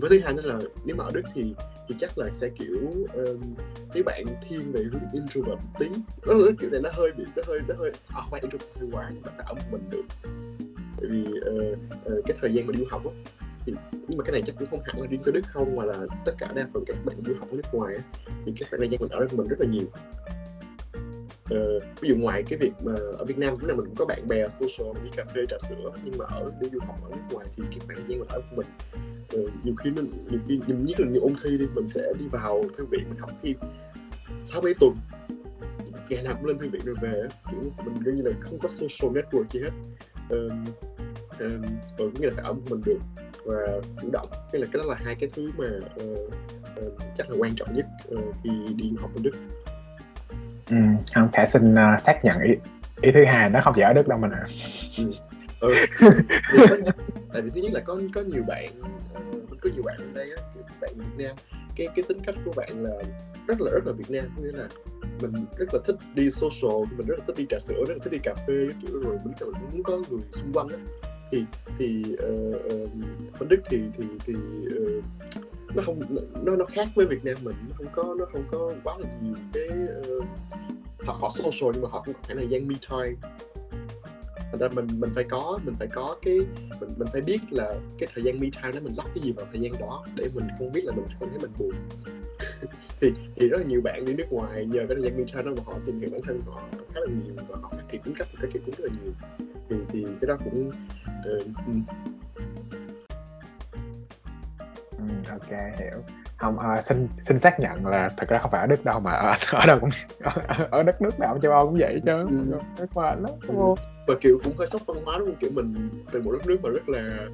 [SPEAKER 3] với thứ hai nữa là nếu mà ở đức thì thì chắc là sẽ kiểu um, nếu bạn thiên về hướng introvert tí. Nó kiểu này nó hơi bị nó hơi nó hơi à, không phải introvert hơi quá nhưng mà ở một mình được. Tại vì uh, uh, cái thời gian mà đi du học á thì nhưng mà cái này chắc cũng không hẳn là riêng cho đức không mà là tất cả đa phần các bạn du học ở nước ngoài á, thì cái khoảng thời gian mình ở mình rất là nhiều uh, ví dụ ngoài cái việc mà ở Việt Nam lúc nào mình cũng có bạn bè social đi cà phê trà sữa nhưng mà ở đi du học ở nước ngoài thì cái khoảng thời gian mình ở của mình uh, nhiều khi mình nhiều khi nhiều nhất là nhiều ôn thi đi mình sẽ đi vào thư viện mình học khi sáu mấy tuần. Ngày nào cũng lên thư viện rồi về kiểu mình gần như là không có social network gì hết. Uh, uh, rồi cũng như là phải ở một mình được và chủ động. Cái là cái đó là hai cái thứ mà uh, uh, chắc là quan trọng nhất uh, khi đi học ở Đức
[SPEAKER 2] ừ, không thể xin uh, xác nhận ý ý thứ hai nó không chỉ ở Đức đâu mình ạ
[SPEAKER 3] ừ. ừ. tại vì thứ nhất là có có nhiều bạn uh, có nhiều bạn ở đây á bạn Việt Nam cái cái tính cách của bạn là rất là rất là Việt Nam nghĩa là mình rất là thích đi social mình rất là thích đi trà sữa rất là thích đi cà phê kiểu rồi mình cũng muốn có người xung quanh á thì thì uh, uh, bên Đức thì thì thì uh, nó không nó nó khác với Việt Nam mình nó không có nó không có quá là nhiều cái uh, họ họ social nhưng mà họ cũng có khả năng gian me time thành ra mình mình phải có mình phải có cái mình mình phải biết là cái thời gian me time đó mình lắp cái gì vào thời gian đó để mình không biết là mình không thấy mình buồn. Thì thì rất là nhiều bạn đi nước ngoài nhờ cái thời gian me time đó mà họ tìm hiểu bản thân họ khá là nhiều và họ phát triển tính cách cái kiểu cũng rất là nhiều. Thì thì cái đó cũng uh,
[SPEAKER 2] ok hiểu không à, xin xin xác nhận là thật ra không phải ở đức đâu mà ở, ở đâu cũng ở, ở đất nước nào châu âu cũng vậy chứ ừ. nước ngoài lắm ừ.
[SPEAKER 3] và kiểu cũng hơi sốc văn hóa đúng không kiểu mình từ một đất nước mà rất là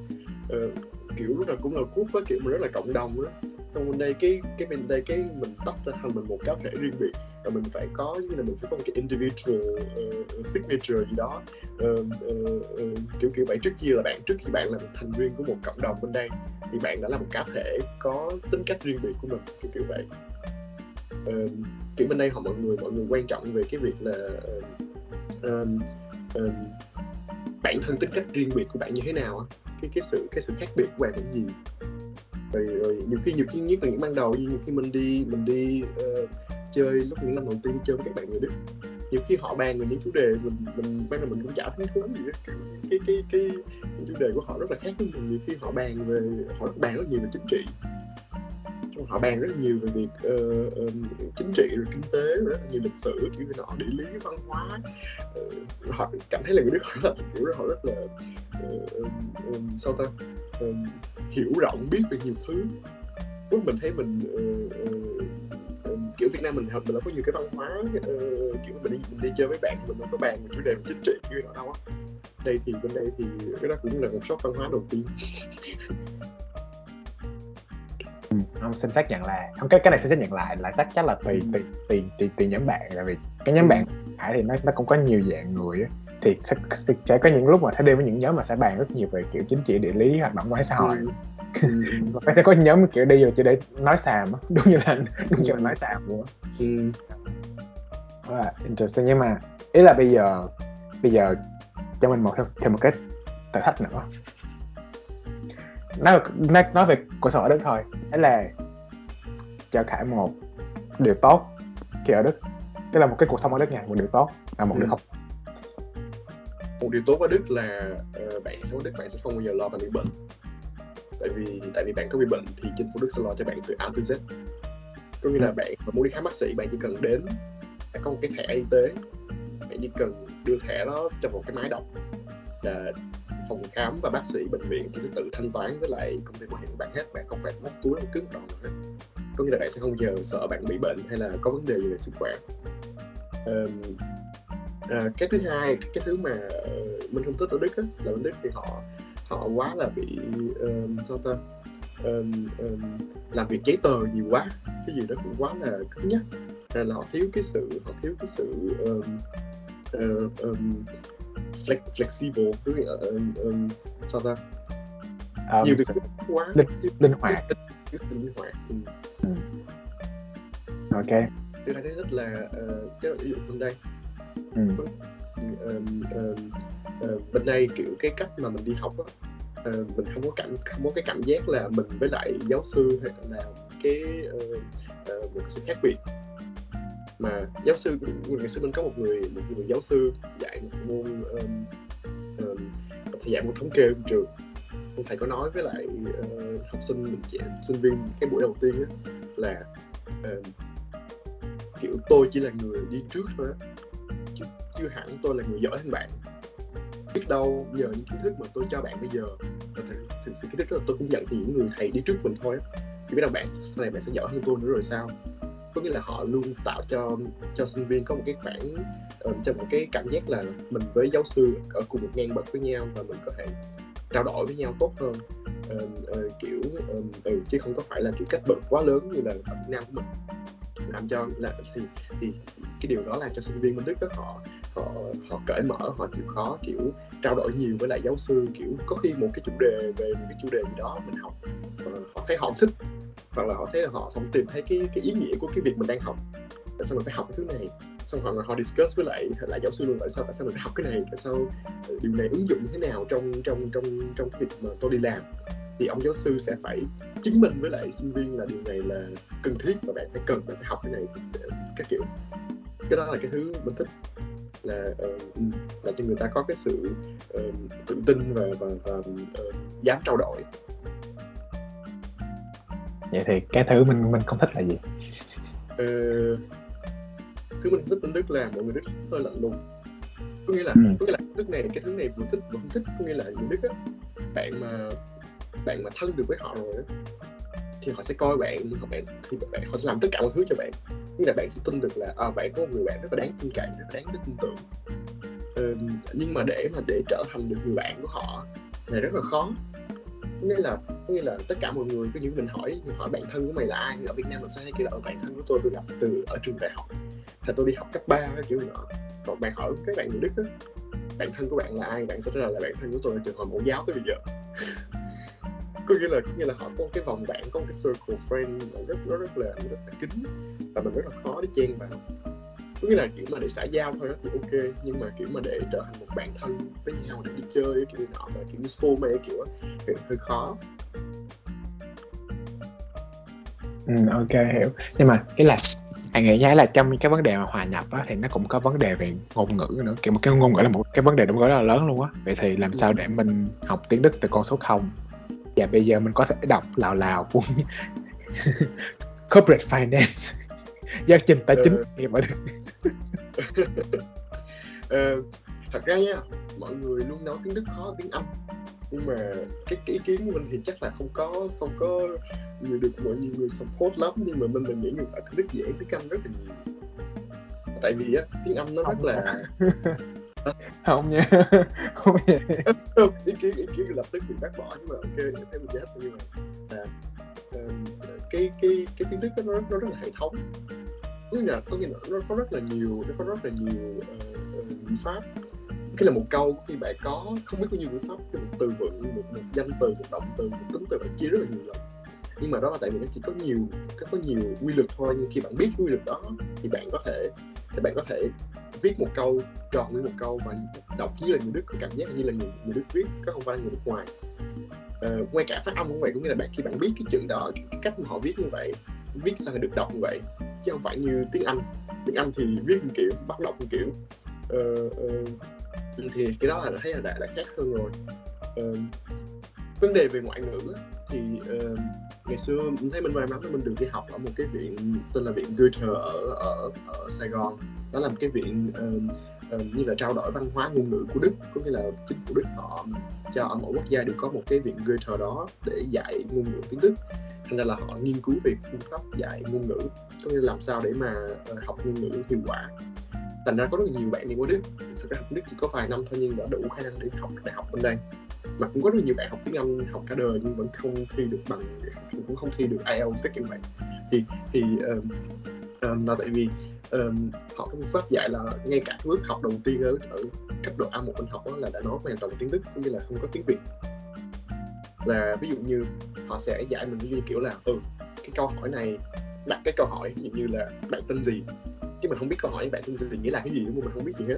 [SPEAKER 3] uh, kiểu lúc nào cũng là quốc với kiểu mà rất là cộng đồng đó. Trong bên đây cái cái bên đây cái mình tách ra thành mình một cá thể riêng biệt và mình phải có như là mình phải có một cái individual uh, signature gì đó. Uh, uh, uh, kiểu kiểu vậy trước kia là bạn trước khi bạn là một thành viên của một cộng đồng bên đây thì bạn đã là một cá thể có tính cách riêng biệt của mình kiểu kiểu vậy. Uh, kiểu bên đây họ mọi người mọi người quan trọng về cái việc là uh, um, um, bản thân tính cách riêng biệt của bạn như thế nào cái cái sự cái sự khác biệt của bạn là gì? Rồi, rồi nhiều khi nhiều khi nhất là những ban đầu như nhiều khi mình đi mình đi uh, chơi lúc những năm đầu tiên đi chơi với các bạn người Đức nhiều khi họ bàn về những chủ đề mình mình ban đầu mình cũng chả hứng thú gì hết. Cái cái cái, cái chủ đề của họ rất là khác với mình nhiều khi họ bàn về họ bàn rất nhiều về chính trị họ bàn rất nhiều về việc uh, um, chính trị rồi kinh tế rồi rất là nhiều lịch sử kiểu như nọ địa lý văn hóa. Uh, họ cảm thấy là người đức họ rất là kiểu họ rất là uh, um, sao ta um, hiểu rộng biết về nhiều thứ. Lúc mình thấy mình uh, uh, kiểu Việt Nam mình hợp mình đã có nhiều cái văn hóa uh, kiểu mình đi mình đi chơi với bạn mình đâu có bàn chủ đề chính trị kiểu đó đâu á. Đây thì bên đây thì cái đó cũng là một sốc văn hóa đầu tiên.
[SPEAKER 2] không xin xác nhận là không cái cái này xin xác nhận lại là chắc chắn là tùy tùy tùy tùy, tùy nhóm bạn tại vì cái nhóm bạn hải thì nó nó cũng có nhiều dạng người á. Thì sẽ, sẽ có những lúc mà sẽ đi với những nhóm mà sẽ bàn rất nhiều về kiểu chính trị địa lý hoạt động quan xã hội. Ừ. và phải có nhóm kiểu đi rồi chỉ để nói xàm á đúng như là đúng như là nói xàm luôn ừ. là interesting nhưng mà ý là bây giờ bây giờ cho mình một thêm một cái thử thách nữa nói nói, nói về cuộc sống ở Đức thôi. Đấy là cho Khải một điều tốt khi ở Đức. Tức là một cái cuộc sống ở Đức nha một điều tốt là một ừ. điều không.
[SPEAKER 3] Một điều tốt ở Đức là uh, bạn sống ở Đức bạn sẽ không bao giờ lo bạn bị bệnh. Tại vì tại vì bạn có bị bệnh thì chính phủ Đức sẽ lo cho bạn từ A tới Z. Có nghĩa là ừ. bạn mà muốn đi khám bác sĩ bạn chỉ cần đến bạn có một cái thẻ y tế bạn chỉ cần đưa thẻ đó cho một cái máy đọc là phòng khám và bác sĩ bệnh viện thì sẽ tự thanh toán với lại công ty bảo hiểm của bạn hết bạn không phải mắc túi một cứng đồng hết. Có nghĩa là bạn sẽ không bao giờ sợ bạn bị bệnh hay là có vấn đề gì về sức khỏe. Um, à, cái thứ hai cái thứ mà mình không thích ở đức á, là ở đức thì họ họ quá là bị um, sao ta? Um, um, làm việc giấy tờ nhiều quá cái gì đó cũng quá là cứng nhắc. Là họ thiếu cái sự họ thiếu cái sự um, uh, um, flex, flexible. Là um, um, sao ta? Um, nhiều việc quá.
[SPEAKER 2] linh, linh hoạt.
[SPEAKER 3] Linh hoạt. Ừ.
[SPEAKER 2] ừ. ok.
[SPEAKER 3] Hai thứ nhất là uh, độ giáo dục bên đây ừ. um, um, uh, bên đây kiểu cái cách mà mình đi học á uh, mình không có cảm không có cái cảm giác là mình với lại giáo sư hay là cái uh, uh, một sự khác biệt mà giáo sư ngày xưa mình có một người một người giáo sư dạy một môn um, um, thầy dạy môn thống kê trong trường. Ông thầy có nói với lại uh, học sinh mình sinh viên cái buổi đầu tiên á là uh, kiểu tôi chỉ là người đi trước thôi á chứ chưa hẳn tôi là người giỏi hơn bạn. Biết đâu nhờ những kiến thức mà tôi cho bạn bây giờ thì sự, sự kiến thức đó tôi cũng nhận thì những người thầy đi trước mình thôi á. Thì biết đâu bạn sau này bạn sẽ giỏi hơn tôi nữa rồi sao? Có nghĩa là họ luôn tạo cho cho sinh viên có một cái khoảng ờ, cho một cái cảm giác là mình với giáo sư ở cùng một ngang bậc với nhau và mình có thể trao đổi với nhau tốt hơn. Uh, uh, kiểu um, ừ, chứ không có phải là kiểu cách bậc quá lớn như là ở Việt Nam của mình. Làm cho là thì thì cái điều đó làm cho sinh viên Minh Đức đó, họ họ họ cởi mở họ chịu khó kiểu trao đổi nhiều với lại giáo sư kiểu có khi một cái chủ đề về một cái chủ đề gì đó mình học họ thấy họ thích hoặc là họ thấy là họ không tìm thấy cái cái ý nghĩa của cái việc mình đang học. Tại sao mình phải học cái thứ này? Xong hoặc là họ discuss với lại lại giáo sư luôn tại sao tại sao mình phải học cái này? Tại sao ờ, điều này ứng dụng như thế nào trong trong trong trong cái việc mà tôi đi làm? Thì ông giáo sư sẽ phải chứng minh với lại sinh viên là điều này là cần thiết và bạn phải cần bạn phải học cái này ờ, các kiểu. Cái đó là cái thứ mình thích. Là uh, là cho người ta có cái sự uh, tự tin và và, và uh, dám trao đổi
[SPEAKER 2] vậy thì cái thứ mình mình không thích là gì?
[SPEAKER 3] Ờ, thứ mình thích bên đức là mọi người đức hơi lạnh lùng. Có nghĩa là ừ. có nghĩa là đức này cái thứ này vừa thích vừa không thích có nghĩa là người đức á bạn mà bạn mà thân được với họ rồi á thì họ sẽ coi bạn họ bạn thì bạn họ sẽ làm tất cả mọi thứ cho bạn. Nghĩa là bạn sẽ tin được là à, bạn có một người bạn rất là đáng tin cậy rất là đáng để tin tưởng. Ừ, nhưng mà để mà để trở thành được người bạn của họ là rất là khó nghĩa là nghĩa là tất cả mọi người cứ những mình hỏi hỏi bạn thân của mày là ai ở Việt Nam mình sẽ cái là ở ờ, bạn thân của tôi tôi gặp từ ở trường đại học. Là tôi đi học cấp 3 cái kiểu nọ còn bạn hỏi các bạn người Đức á bạn thân của bạn là ai? Bạn sẽ nói là, bạn thân của tôi từ hồi mẫu giáo tới bây giờ. Có nghĩa là có nghĩa là họ có cái vòng bạn có một cái circle friend rất rất rất là rất là kín và mình rất là khó để chen vào có nghĩa là kiểu mà để xã giao thôi thì ok nhưng mà kiểu mà để trở thành một bạn thân với nhau để đi chơi kiểu nọ mà kiểu như xô mê kiểu thì hơi khó.
[SPEAKER 2] Ừ, ok hiểu. Nhưng mà cái là anh nghĩ nhá là trong cái vấn đề mà hòa nhập á thì nó cũng có vấn đề về ngôn ngữ nữa. Kiểu một cái ngôn ngữ là một cái vấn đề đúng rất là lớn luôn á. Vậy thì làm sao để mình học tiếng đức từ con số 0 và bây giờ mình có thể đọc lào lào cuốn corporate finance. Giáo trình tài chính
[SPEAKER 3] Ừ.
[SPEAKER 2] thì mới được
[SPEAKER 3] Ờ, thật ra nha mọi người luôn nói tiếng đức khó tiếng anh. Nhưng mà cái, cái ý kiến của mình thì chắc là không có không có nhiều được mọi nhiều người support lắm. Nhưng mà mình mình nghĩ ngược lại tiếng đức dễ tiếng anh rất là nhiều. Tại vì á tiếng anh nó rất
[SPEAKER 2] Không.
[SPEAKER 3] là
[SPEAKER 2] không nha. Không nha
[SPEAKER 3] ý kiến ý kiến lập tức bị bác bỏ nhưng mà ok theo mình giải thích như vậy là ờ, cái cái cái tiếng đức nó nó rất là hệ thống tức là có nghĩa là nó có rất là nhiều nó có rất là nhiều ờ, ờ, uh, ngữ pháp. Cái là một câu khi bạn có không biết bao nhiêu ngữ pháp cái một từ vựng một, một danh từ một động từ một tính từ bạn chia rất là nhiều lần. Nhưng mà đó là tại vì nó chỉ có nhiều có có nhiều quy luật thôi nhưng khi bạn biết quy luật đó thì bạn có thể thì bạn có thể viết một câu tròn như một câu và đọc như là người Đức có cảm giác như là người, người Đức viết có không phải người nước ngoài. Uh, ngay cả phát âm cũng vậy cũng như là bạn khi bạn biết cái chữ đó cái cách mà họ viết như vậy viết sao được đọc như vậy chứ không phải như tiếng Anh. Tiếng Anh thì viết một kiểu bắt đọc một kiểu. Uh, uh, thì cái đó là thấy là đã, đã khác hơn rồi. Uh, vấn đề về ngoại ngữ thì uh, ngày xưa mình thấy mình may mắn là mình được đi học ở một cái viện tên là viện Goethe ở ở ở Sài Gòn. Đó là một cái viện uh, Ờ, như là trao đổi văn hóa ngôn ngữ của Đức có nghĩa là chính phủ Đức họ cho ở mỗi quốc gia đều có một cái viện Goethe đó để dạy ngôn ngữ tiếng Đức. Thành ra là họ nghiên cứu về phương pháp dạy ngôn ngữ có nghĩa là làm sao để mà ờ, học ngôn ngữ hiệu quả. Thành ra có rất là nhiều bạn đi qua Đức. Thực ra học Đức chỉ có vài năm thôi nhưng đã đủ khả năng để học đại học bên đây. Mà cũng có rất nhiều bạn học tiếng Anh học cả đời nhưng vẫn không thi được bằng cũng không thi được IELTS các kiểu vậy thì thì uh, Ờ, um, là tại vì um, họ có phương pháp dạy là ngay cả bước học đầu tiên ở, ở cấp độ A1 mình học đó là đã nói hoàn toàn là tiếng Đức cũng như là không có tiếng Việt. Là ví dụ như họ sẽ dạy mình ví dụ như kiểu là ừ cái câu hỏi này đặt cái câu hỏi ví dụ như là bạn tên gì? Chứ mình không biết câu hỏi bạn tên gì nghĩa là cái gì đúng không? Mình không biết gì hết.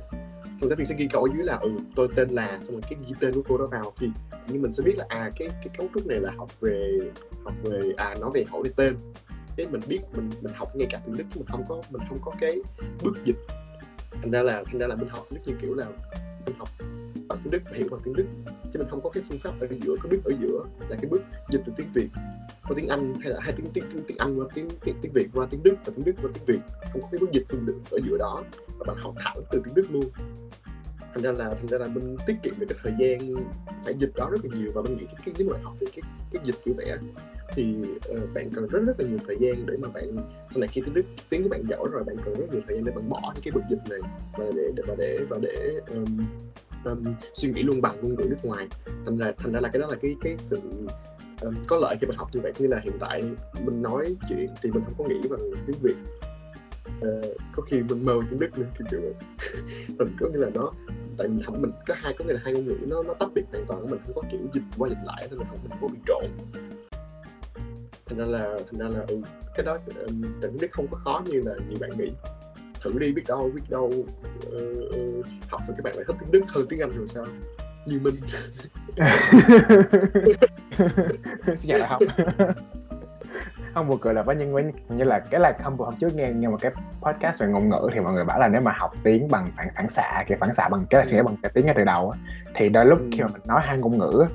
[SPEAKER 3] Thường giáo viên sẽ ghi câu ở dưới là ừ tôi tên là xong rồi cái ghi tên của cô đó vào thì nhưng mình sẽ biết là à cái cái cấu trúc này là học về học về à nói về hỏi về tên thế mình biết mình mình học ngay cả tiếng đức mình không có mình không có cái bước dịch. Thành ra là thành ra là mình học đức như kiểu là mình học bằng tiếng đức và hiểu bằng tiếng đức chứ mình không có cái phương pháp ở giữa có biết ở giữa là cái bước dịch từ tiếng việt qua tiếng anh hay là hai tiếng tiếng tiếng, tiếng anh qua tiếng, tiếng tiếng việt qua tiếng đức và tiếng đức qua tiếng việt. Không có cái bước dịch phương được ở giữa đó và bạn học thẳng từ tiếng đức luôn. Thành ra là thành ra là mình tiết kiệm được cái thời gian phải dịch đó rất là nhiều và mình nghĩ cái, cái nếu mà học về cái cái dịch kiểu vậy thì uh, bạn cần rất rất là nhiều thời gian để mà bạn sau này khi tiếng đức tiếng của bạn giỏi rồi bạn cần rất nhiều thời gian để bạn bỏ những cái bước dịch này và để để và để và để um, um, suy nghĩ luôn bằng ngôn ngữ nước ngoài. Thành ra thành ra là cái đó là cái cái sự um, có lợi khi mình học như vậy. Như là hiện tại mình nói chuyện thì mình không có nghĩ bằng tiếng việt. Uh, có khi mình mơ tiếng đức nữa kiểu kiểu vậy. Mình có nghĩa là nó tại mình không mình có hai có nghĩa là hai ngôn ngữ nó nó tách biệt hoàn toàn mình không có kiểu dịch qua dịch lại nên mình không mình không có bị trộn thành ra là thành ra là ừ, cái đó um, tiếng đức không có khó như là nhiều bạn nghĩ. Thử đi biết đâu biết đâu ờ, ờ, học rồi các bạn lại thích tiếng đức hơn tiếng anh rồi sao? Như mình.
[SPEAKER 2] Xin chào đại học. Không buồn cười là nhân với như là cái là hôm hôm trước nghe nghe một cái podcast về ngôn ngữ thì mọi người bảo là nếu mà học tiếng bằng phản phản xạ kiểu phản xạ bằng cái là sẽ bằng cái tiếng ngay từ đầu á thì đôi lúc
[SPEAKER 3] Ừ.
[SPEAKER 2] khi mà mình nói hai ngôn ngữ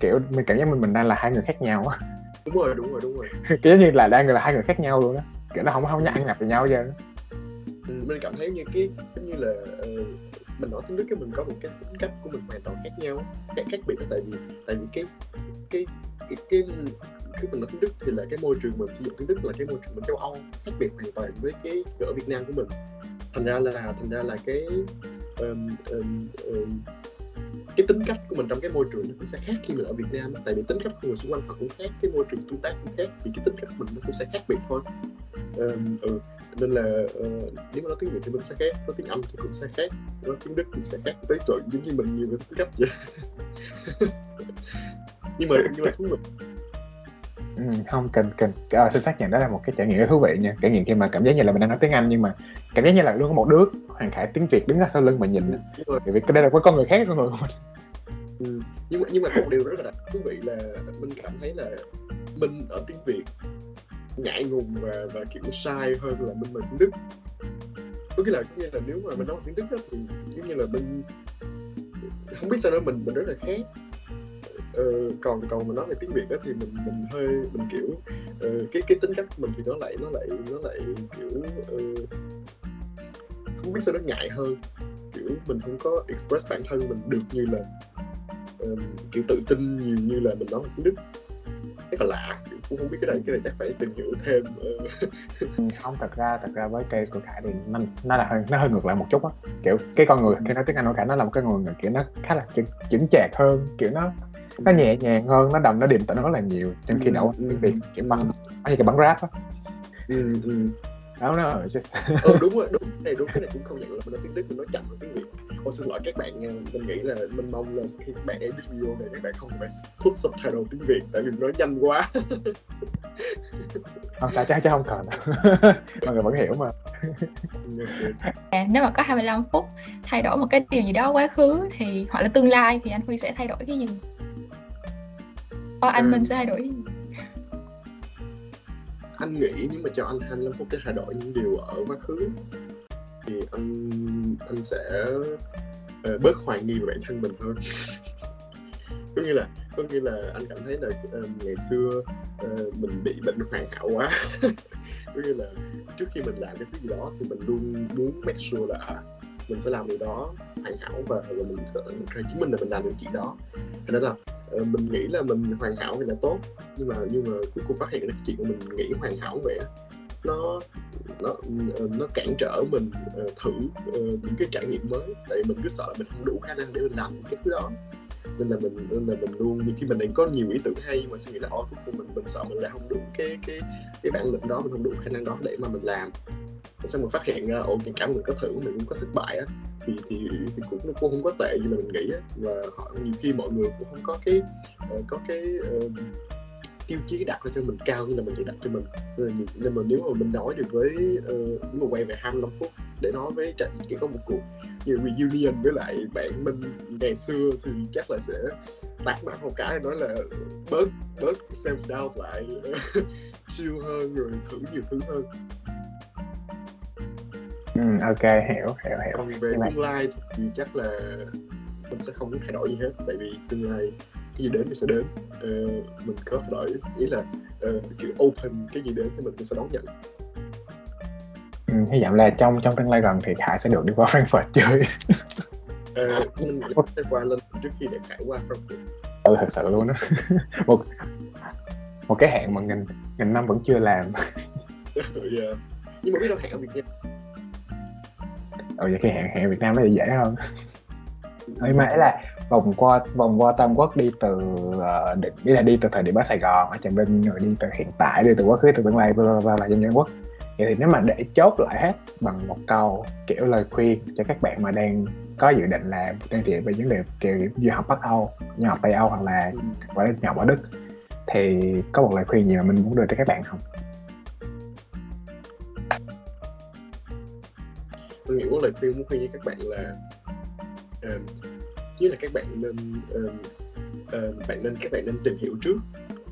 [SPEAKER 2] kiểu mình cảm giác mình mình đang là hai người khác nhau á
[SPEAKER 3] đúng rồi đúng rồi đúng rồi.
[SPEAKER 2] Kiểu như là đang là hai người khác nhau luôn á. Kiểu nó không không nhắc nhập với nhau giờ
[SPEAKER 3] Ừ, mình cảm thấy như cái giống như là ờ, mình nói tiếng Đức cái mình có một cái tính cách của mình hoàn toàn khác nhau khác khác biệt tại vì tại vì cái cái cái cái khi mình nói tiếng Đức thì là cái môi trường mình sử dụng tiếng Đức là cái môi trường bên châu Âu khác biệt hoàn toàn với cái ở Việt Nam của mình. Thành ra là thành ra là cái um, um, um, cái tính cách của mình trong cái môi trường nó cũng sẽ khác khi mình ở Việt Nam tại vì tính cách của người xung quanh họ cũng khác cái môi trường tương tác cũng khác thì cái tính cách của mình nó cũng sẽ khác biệt thôi. Um, ừ. nên là uh, nếu mà nói tiếng Việt thì mình sẽ khác nói tiếng Anh thì cũng sẽ khác nói tiếng Đức cũng sẽ khác. Tới trời giống như mình nhiều cái tính cách vậy. Nhưng mà nhưng mà cũng vị
[SPEAKER 2] ừ, không cần cần uh, xin xác nhận đó là một cái trải nghiệm rất thú vị nha. Trải nghiệm khi mà cảm giác như là mình đang nói tiếng Anh nhưng mà cảm giác như là luôn có một đứa Hoàng Khải tiếng Việt đứng ở sau lưng mà nhìn. Tại vì cái đây là có con người khác con người. Của mình
[SPEAKER 3] ừ, nhưng mà nhưng mà một điều rất là đặc thú vị là mình cảm thấy là mình ở tiếng Việt ngại ngùng và và kiểu sai hơn là mình tiếng đức. Có nghĩa là có nghĩa là nếu mà mình nói tiếng đức đó, thì giống như là mình không biết sao nữa mình mình rất là khác Ừ, còn còn mình nói về tiếng việt đó thì mình mình hơi mình kiểu uh, cái cái tính cách của mình thì nó lại nó lại nó lại kiểu uh, không biết sao nó ngại hơn. Kiểu mình không có express bản thân mình được như là uh, kiểu tự tin nhiều như là mình nói tiếng đức. Rất là lạ cũng không biết cái này cái này chắc phải tìm hiểu thêm.
[SPEAKER 2] Không thật ra thật ra với case của khải thì nó nó là hơi nó hơi ngược lại một chút á. Kiểu cái con người khi nói tiếng anh của khải nó là một cái người kiểu nó khá là chững, chững chạc hơn kiểu nó nó nhẹ nhàng hơn nó đầm nó điềm tĩnh rất là nhiều trong khi đậu tiếng việt kiểu bắn như cái bắn rap á.
[SPEAKER 3] Ừ, ừ.
[SPEAKER 2] đó nó just...
[SPEAKER 3] ừ, đúng rồi đúng cái này đúng cái này cũng không nhận là mình nói tiếng đức mình nói chậm hơn tiếng việt Ôi xin lỗi các bạn nha, mình nghĩ là mình mong là khi các bạn edit video này các bạn không phải put subtitle tiếng Việt tại vì mình nói nhanh quá.
[SPEAKER 2] không sao chắc chắc không cần. Mọi người vẫn hiểu mà.
[SPEAKER 4] À, nếu mà có 25 phút thay đổi một cái điều gì đó quá khứ thì hoặc là tương lai thì anh Huy sẽ thay đổi cái gì? Ờ, anh ừ. mình sẽ thay đổi gì?
[SPEAKER 3] Anh nghĩ nếu mà cho anh 25 phút để thay đổi những điều ở quá khứ thì anh anh sẽ uh, bớt hoài nghi về bản thân mình hơn có nghĩa là có nghĩa là anh cảm thấy là uh, ngày xưa uh, mình bị bệnh hoàn hảo quá có nghĩa là trước khi mình làm cái thứ gì đó thì mình luôn muốn make sure là à, mình sẽ làm điều đó hoàn hảo và, và mình sẽ chứng minh là mình làm được chuyện đó thế nên là Ờ, mình nghĩ là mình hoàn hảo thì là tốt. Nhưng mà nhưng mà cuối cùng phát hiện ra chuyện mình nghĩ hoàn hảo vậy nó nó ờ, nó cản trở mình uh, thử uh, những cái trải nghiệm mới. Tại vì mình cứ sợ là mình không đủ khả năng để mình làm những cái thứ đó nên là mình nên là mình luôn nhiều khi mình đang có nhiều ý tưởng hay mà suy nghĩ là ôi cuối cùng mình mình sợ mình lại không đủ cái cái cái bản lĩnh đó mình không đủ khả năng đó để mà mình làm. Xong mình phát hiện ra ồ cả mình có thử mình cũng có thất bại á. Thì thì thì cũng nó cũng không có tệ như là mình nghĩ á. Và họ nhiều khi mọi người cũng không có cái uh, có cái uh, tiêu chí đặt ra cho mình cao như là mình tự đặt cho mình. Nên, là, nên mà nếu mà mình nói được với uh, nếu mà quay về 25 phút để nói với trận chỉ có một cuộc như reunion với lại bạn mình ngày xưa thì chắc là sẽ tạt mặt một cái nói là bớt bớt self doubt lại chill hơn rồi thử nhiều thứ hơn.
[SPEAKER 2] Ừ, ok hiểu hiểu hiểu.
[SPEAKER 3] Còn về tương lai thì chắc là mình sẽ không thay đổi gì hết tại vì tương lai cái gì đến thì sẽ đến. Uh, mình có đổi ý là uh, kiểu open cái gì đến thì mình cũng sẽ đón nhận.
[SPEAKER 2] Ừ, hy vọng là trong trong tương lai gần thì Khải sẽ được đi qua Frankfurt chơi.
[SPEAKER 3] Uh, mình sẽ qua lên trước khi để Khải qua Frankfurt.
[SPEAKER 2] Ừ thật sự luôn đó một một cái hẹn mà nghìn nghìn năm vẫn chưa làm.
[SPEAKER 3] Yeah. Dạ. nhưng mà biết đâu hẹn ở Việt Nam.
[SPEAKER 2] Ừ vậy cái hẹn hẹn Việt Nam nó dễ hơn. Nhưng mà ấy là vòng qua vòng qua Tam Quốc đi từ uh, định đi là đi từ thời điểm ở Sài Gòn ở Trà Vinh rồi đi từ hiện tại đi từ quá khứ từ tương lai và và dân dân quốc vậy thì nếu mà để chốt lại hết bằng một câu kiểu lời khuyên cho các bạn mà đang có dự định làm đang thiện về vấn đề kiểu du học Bắc Âu, du học Tây Âu hoặc là hoặc là học ở Đức thì có một lời khuyên gì mà mình muốn đưa tới các bạn không?
[SPEAKER 3] Tôi nghĩ một lời khuyên muốn khuyên với các bạn là uh, chứ là các bạn nên uh, uh, bạn nên các bạn nên tìm hiểu trước.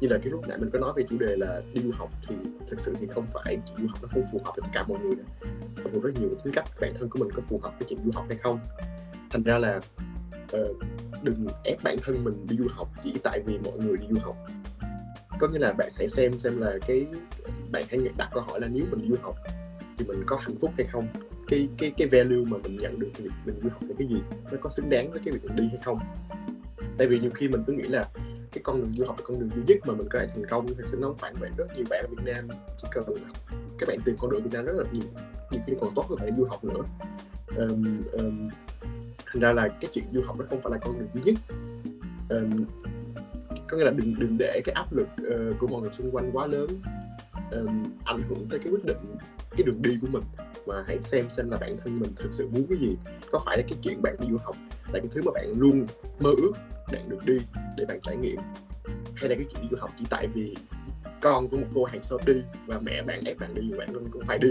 [SPEAKER 3] Như là cái lúc nãy mình có nói về chủ đề là đi du học thì thực sự thì không phải du học nó không phù hợp với tất cả mọi người đâu. Còn rất nhiều tính cách bản thân của mình có phù hợp với chuyện du học hay không. Thành ra là uh, đừng ép bản thân mình đi du học chỉ tại vì mọi người đi du học. Có nghĩa là bạn hãy xem xem là cái bạn hãy đặt câu hỏi là nếu mình đi du học thì mình có hạnh phúc hay không? Cái cái cái value mà mình nhận được từ việc mình du học là cái gì? Nó có xứng đáng với cái việc mình đi hay không? Tại vì nhiều khi mình cứ nghĩ là cái con đường du học là con đường duy nhất mà mình có thể thành công thì sự nó không phản vậy rất nhiều bạn ở Việt Nam chỉ cần các bạn tìm con đường Việt Nam rất là nhiều nhiều khi còn tốt hơn bạn du học nữa. Um, um, thành ra là cái chuyện du học nó không phải là con đường duy nhất. Um, có nghĩa là đừng đừng để cái áp lực uh, của mọi người xung quanh quá lớn um, ảnh hưởng tới cái quyết định cái đường đi của mình mà hãy xem xem là bản thân mình thực sự muốn cái gì. Có phải là cái chuyện bạn đi du học là cái thứ mà bạn luôn mơ ước bạn được đi để bạn trải nghiệm? Hay là cái chuyện đi du học chỉ tại vì con của một cô hàng xóm đi và mẹ bạn ép bạn đi bạn cũng phải đi?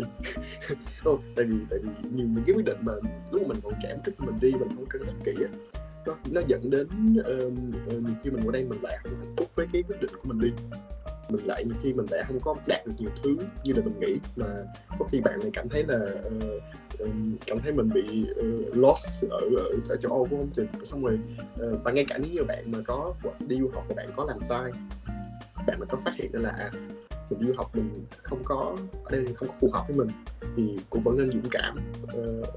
[SPEAKER 3] Không tại vì tại vì nhiều những cái quyết định mà lúc mà mình còn trẻ trước mình đi mình không cân nhắc kỹ á nó nó dẫn đến uh, uh, nhiều khi mình ở đây mình lại không hạnh phúc với cái quyết định của mình đi mình lại nhiều khi mình lại không có đạt được nhiều thứ như là mình nghĩ mà có khi bạn này cảm thấy là uh, cảm thấy mình bị uh, lost ở, ở ở châu Âu của không? Thì xong rồi uh, và ngay cả những bạn mà có đi du học và bạn có làm sai bạn mà có phát hiện ra là à, mình du học mình không có ở đây không có phù hợp với mình thì cũng vẫn nên dũng cảm uh,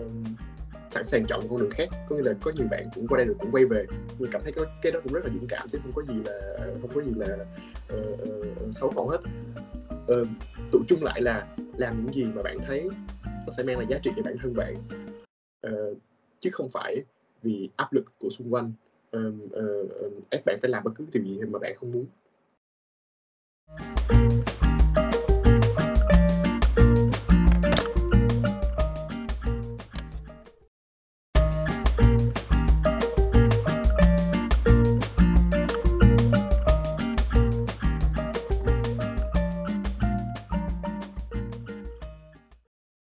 [SPEAKER 3] uh, sẵn sàng chọn con đường khác. Có nghĩa là có nhiều bạn cũng qua đây được cũng quay về. Mình cảm thấy cái, cái đó cũng rất là dũng cảm chứ không có gì là không có gì là uh, uh, xấu hổ hết. Uh, tụ chung lại là làm những gì mà bạn thấy nó sẽ mang lại giá trị cho bản thân bạn. Uh, chứ không phải vì áp lực của xung quanh uh, uh, ép bạn phải làm bất cứ điều gì mà bạn không muốn.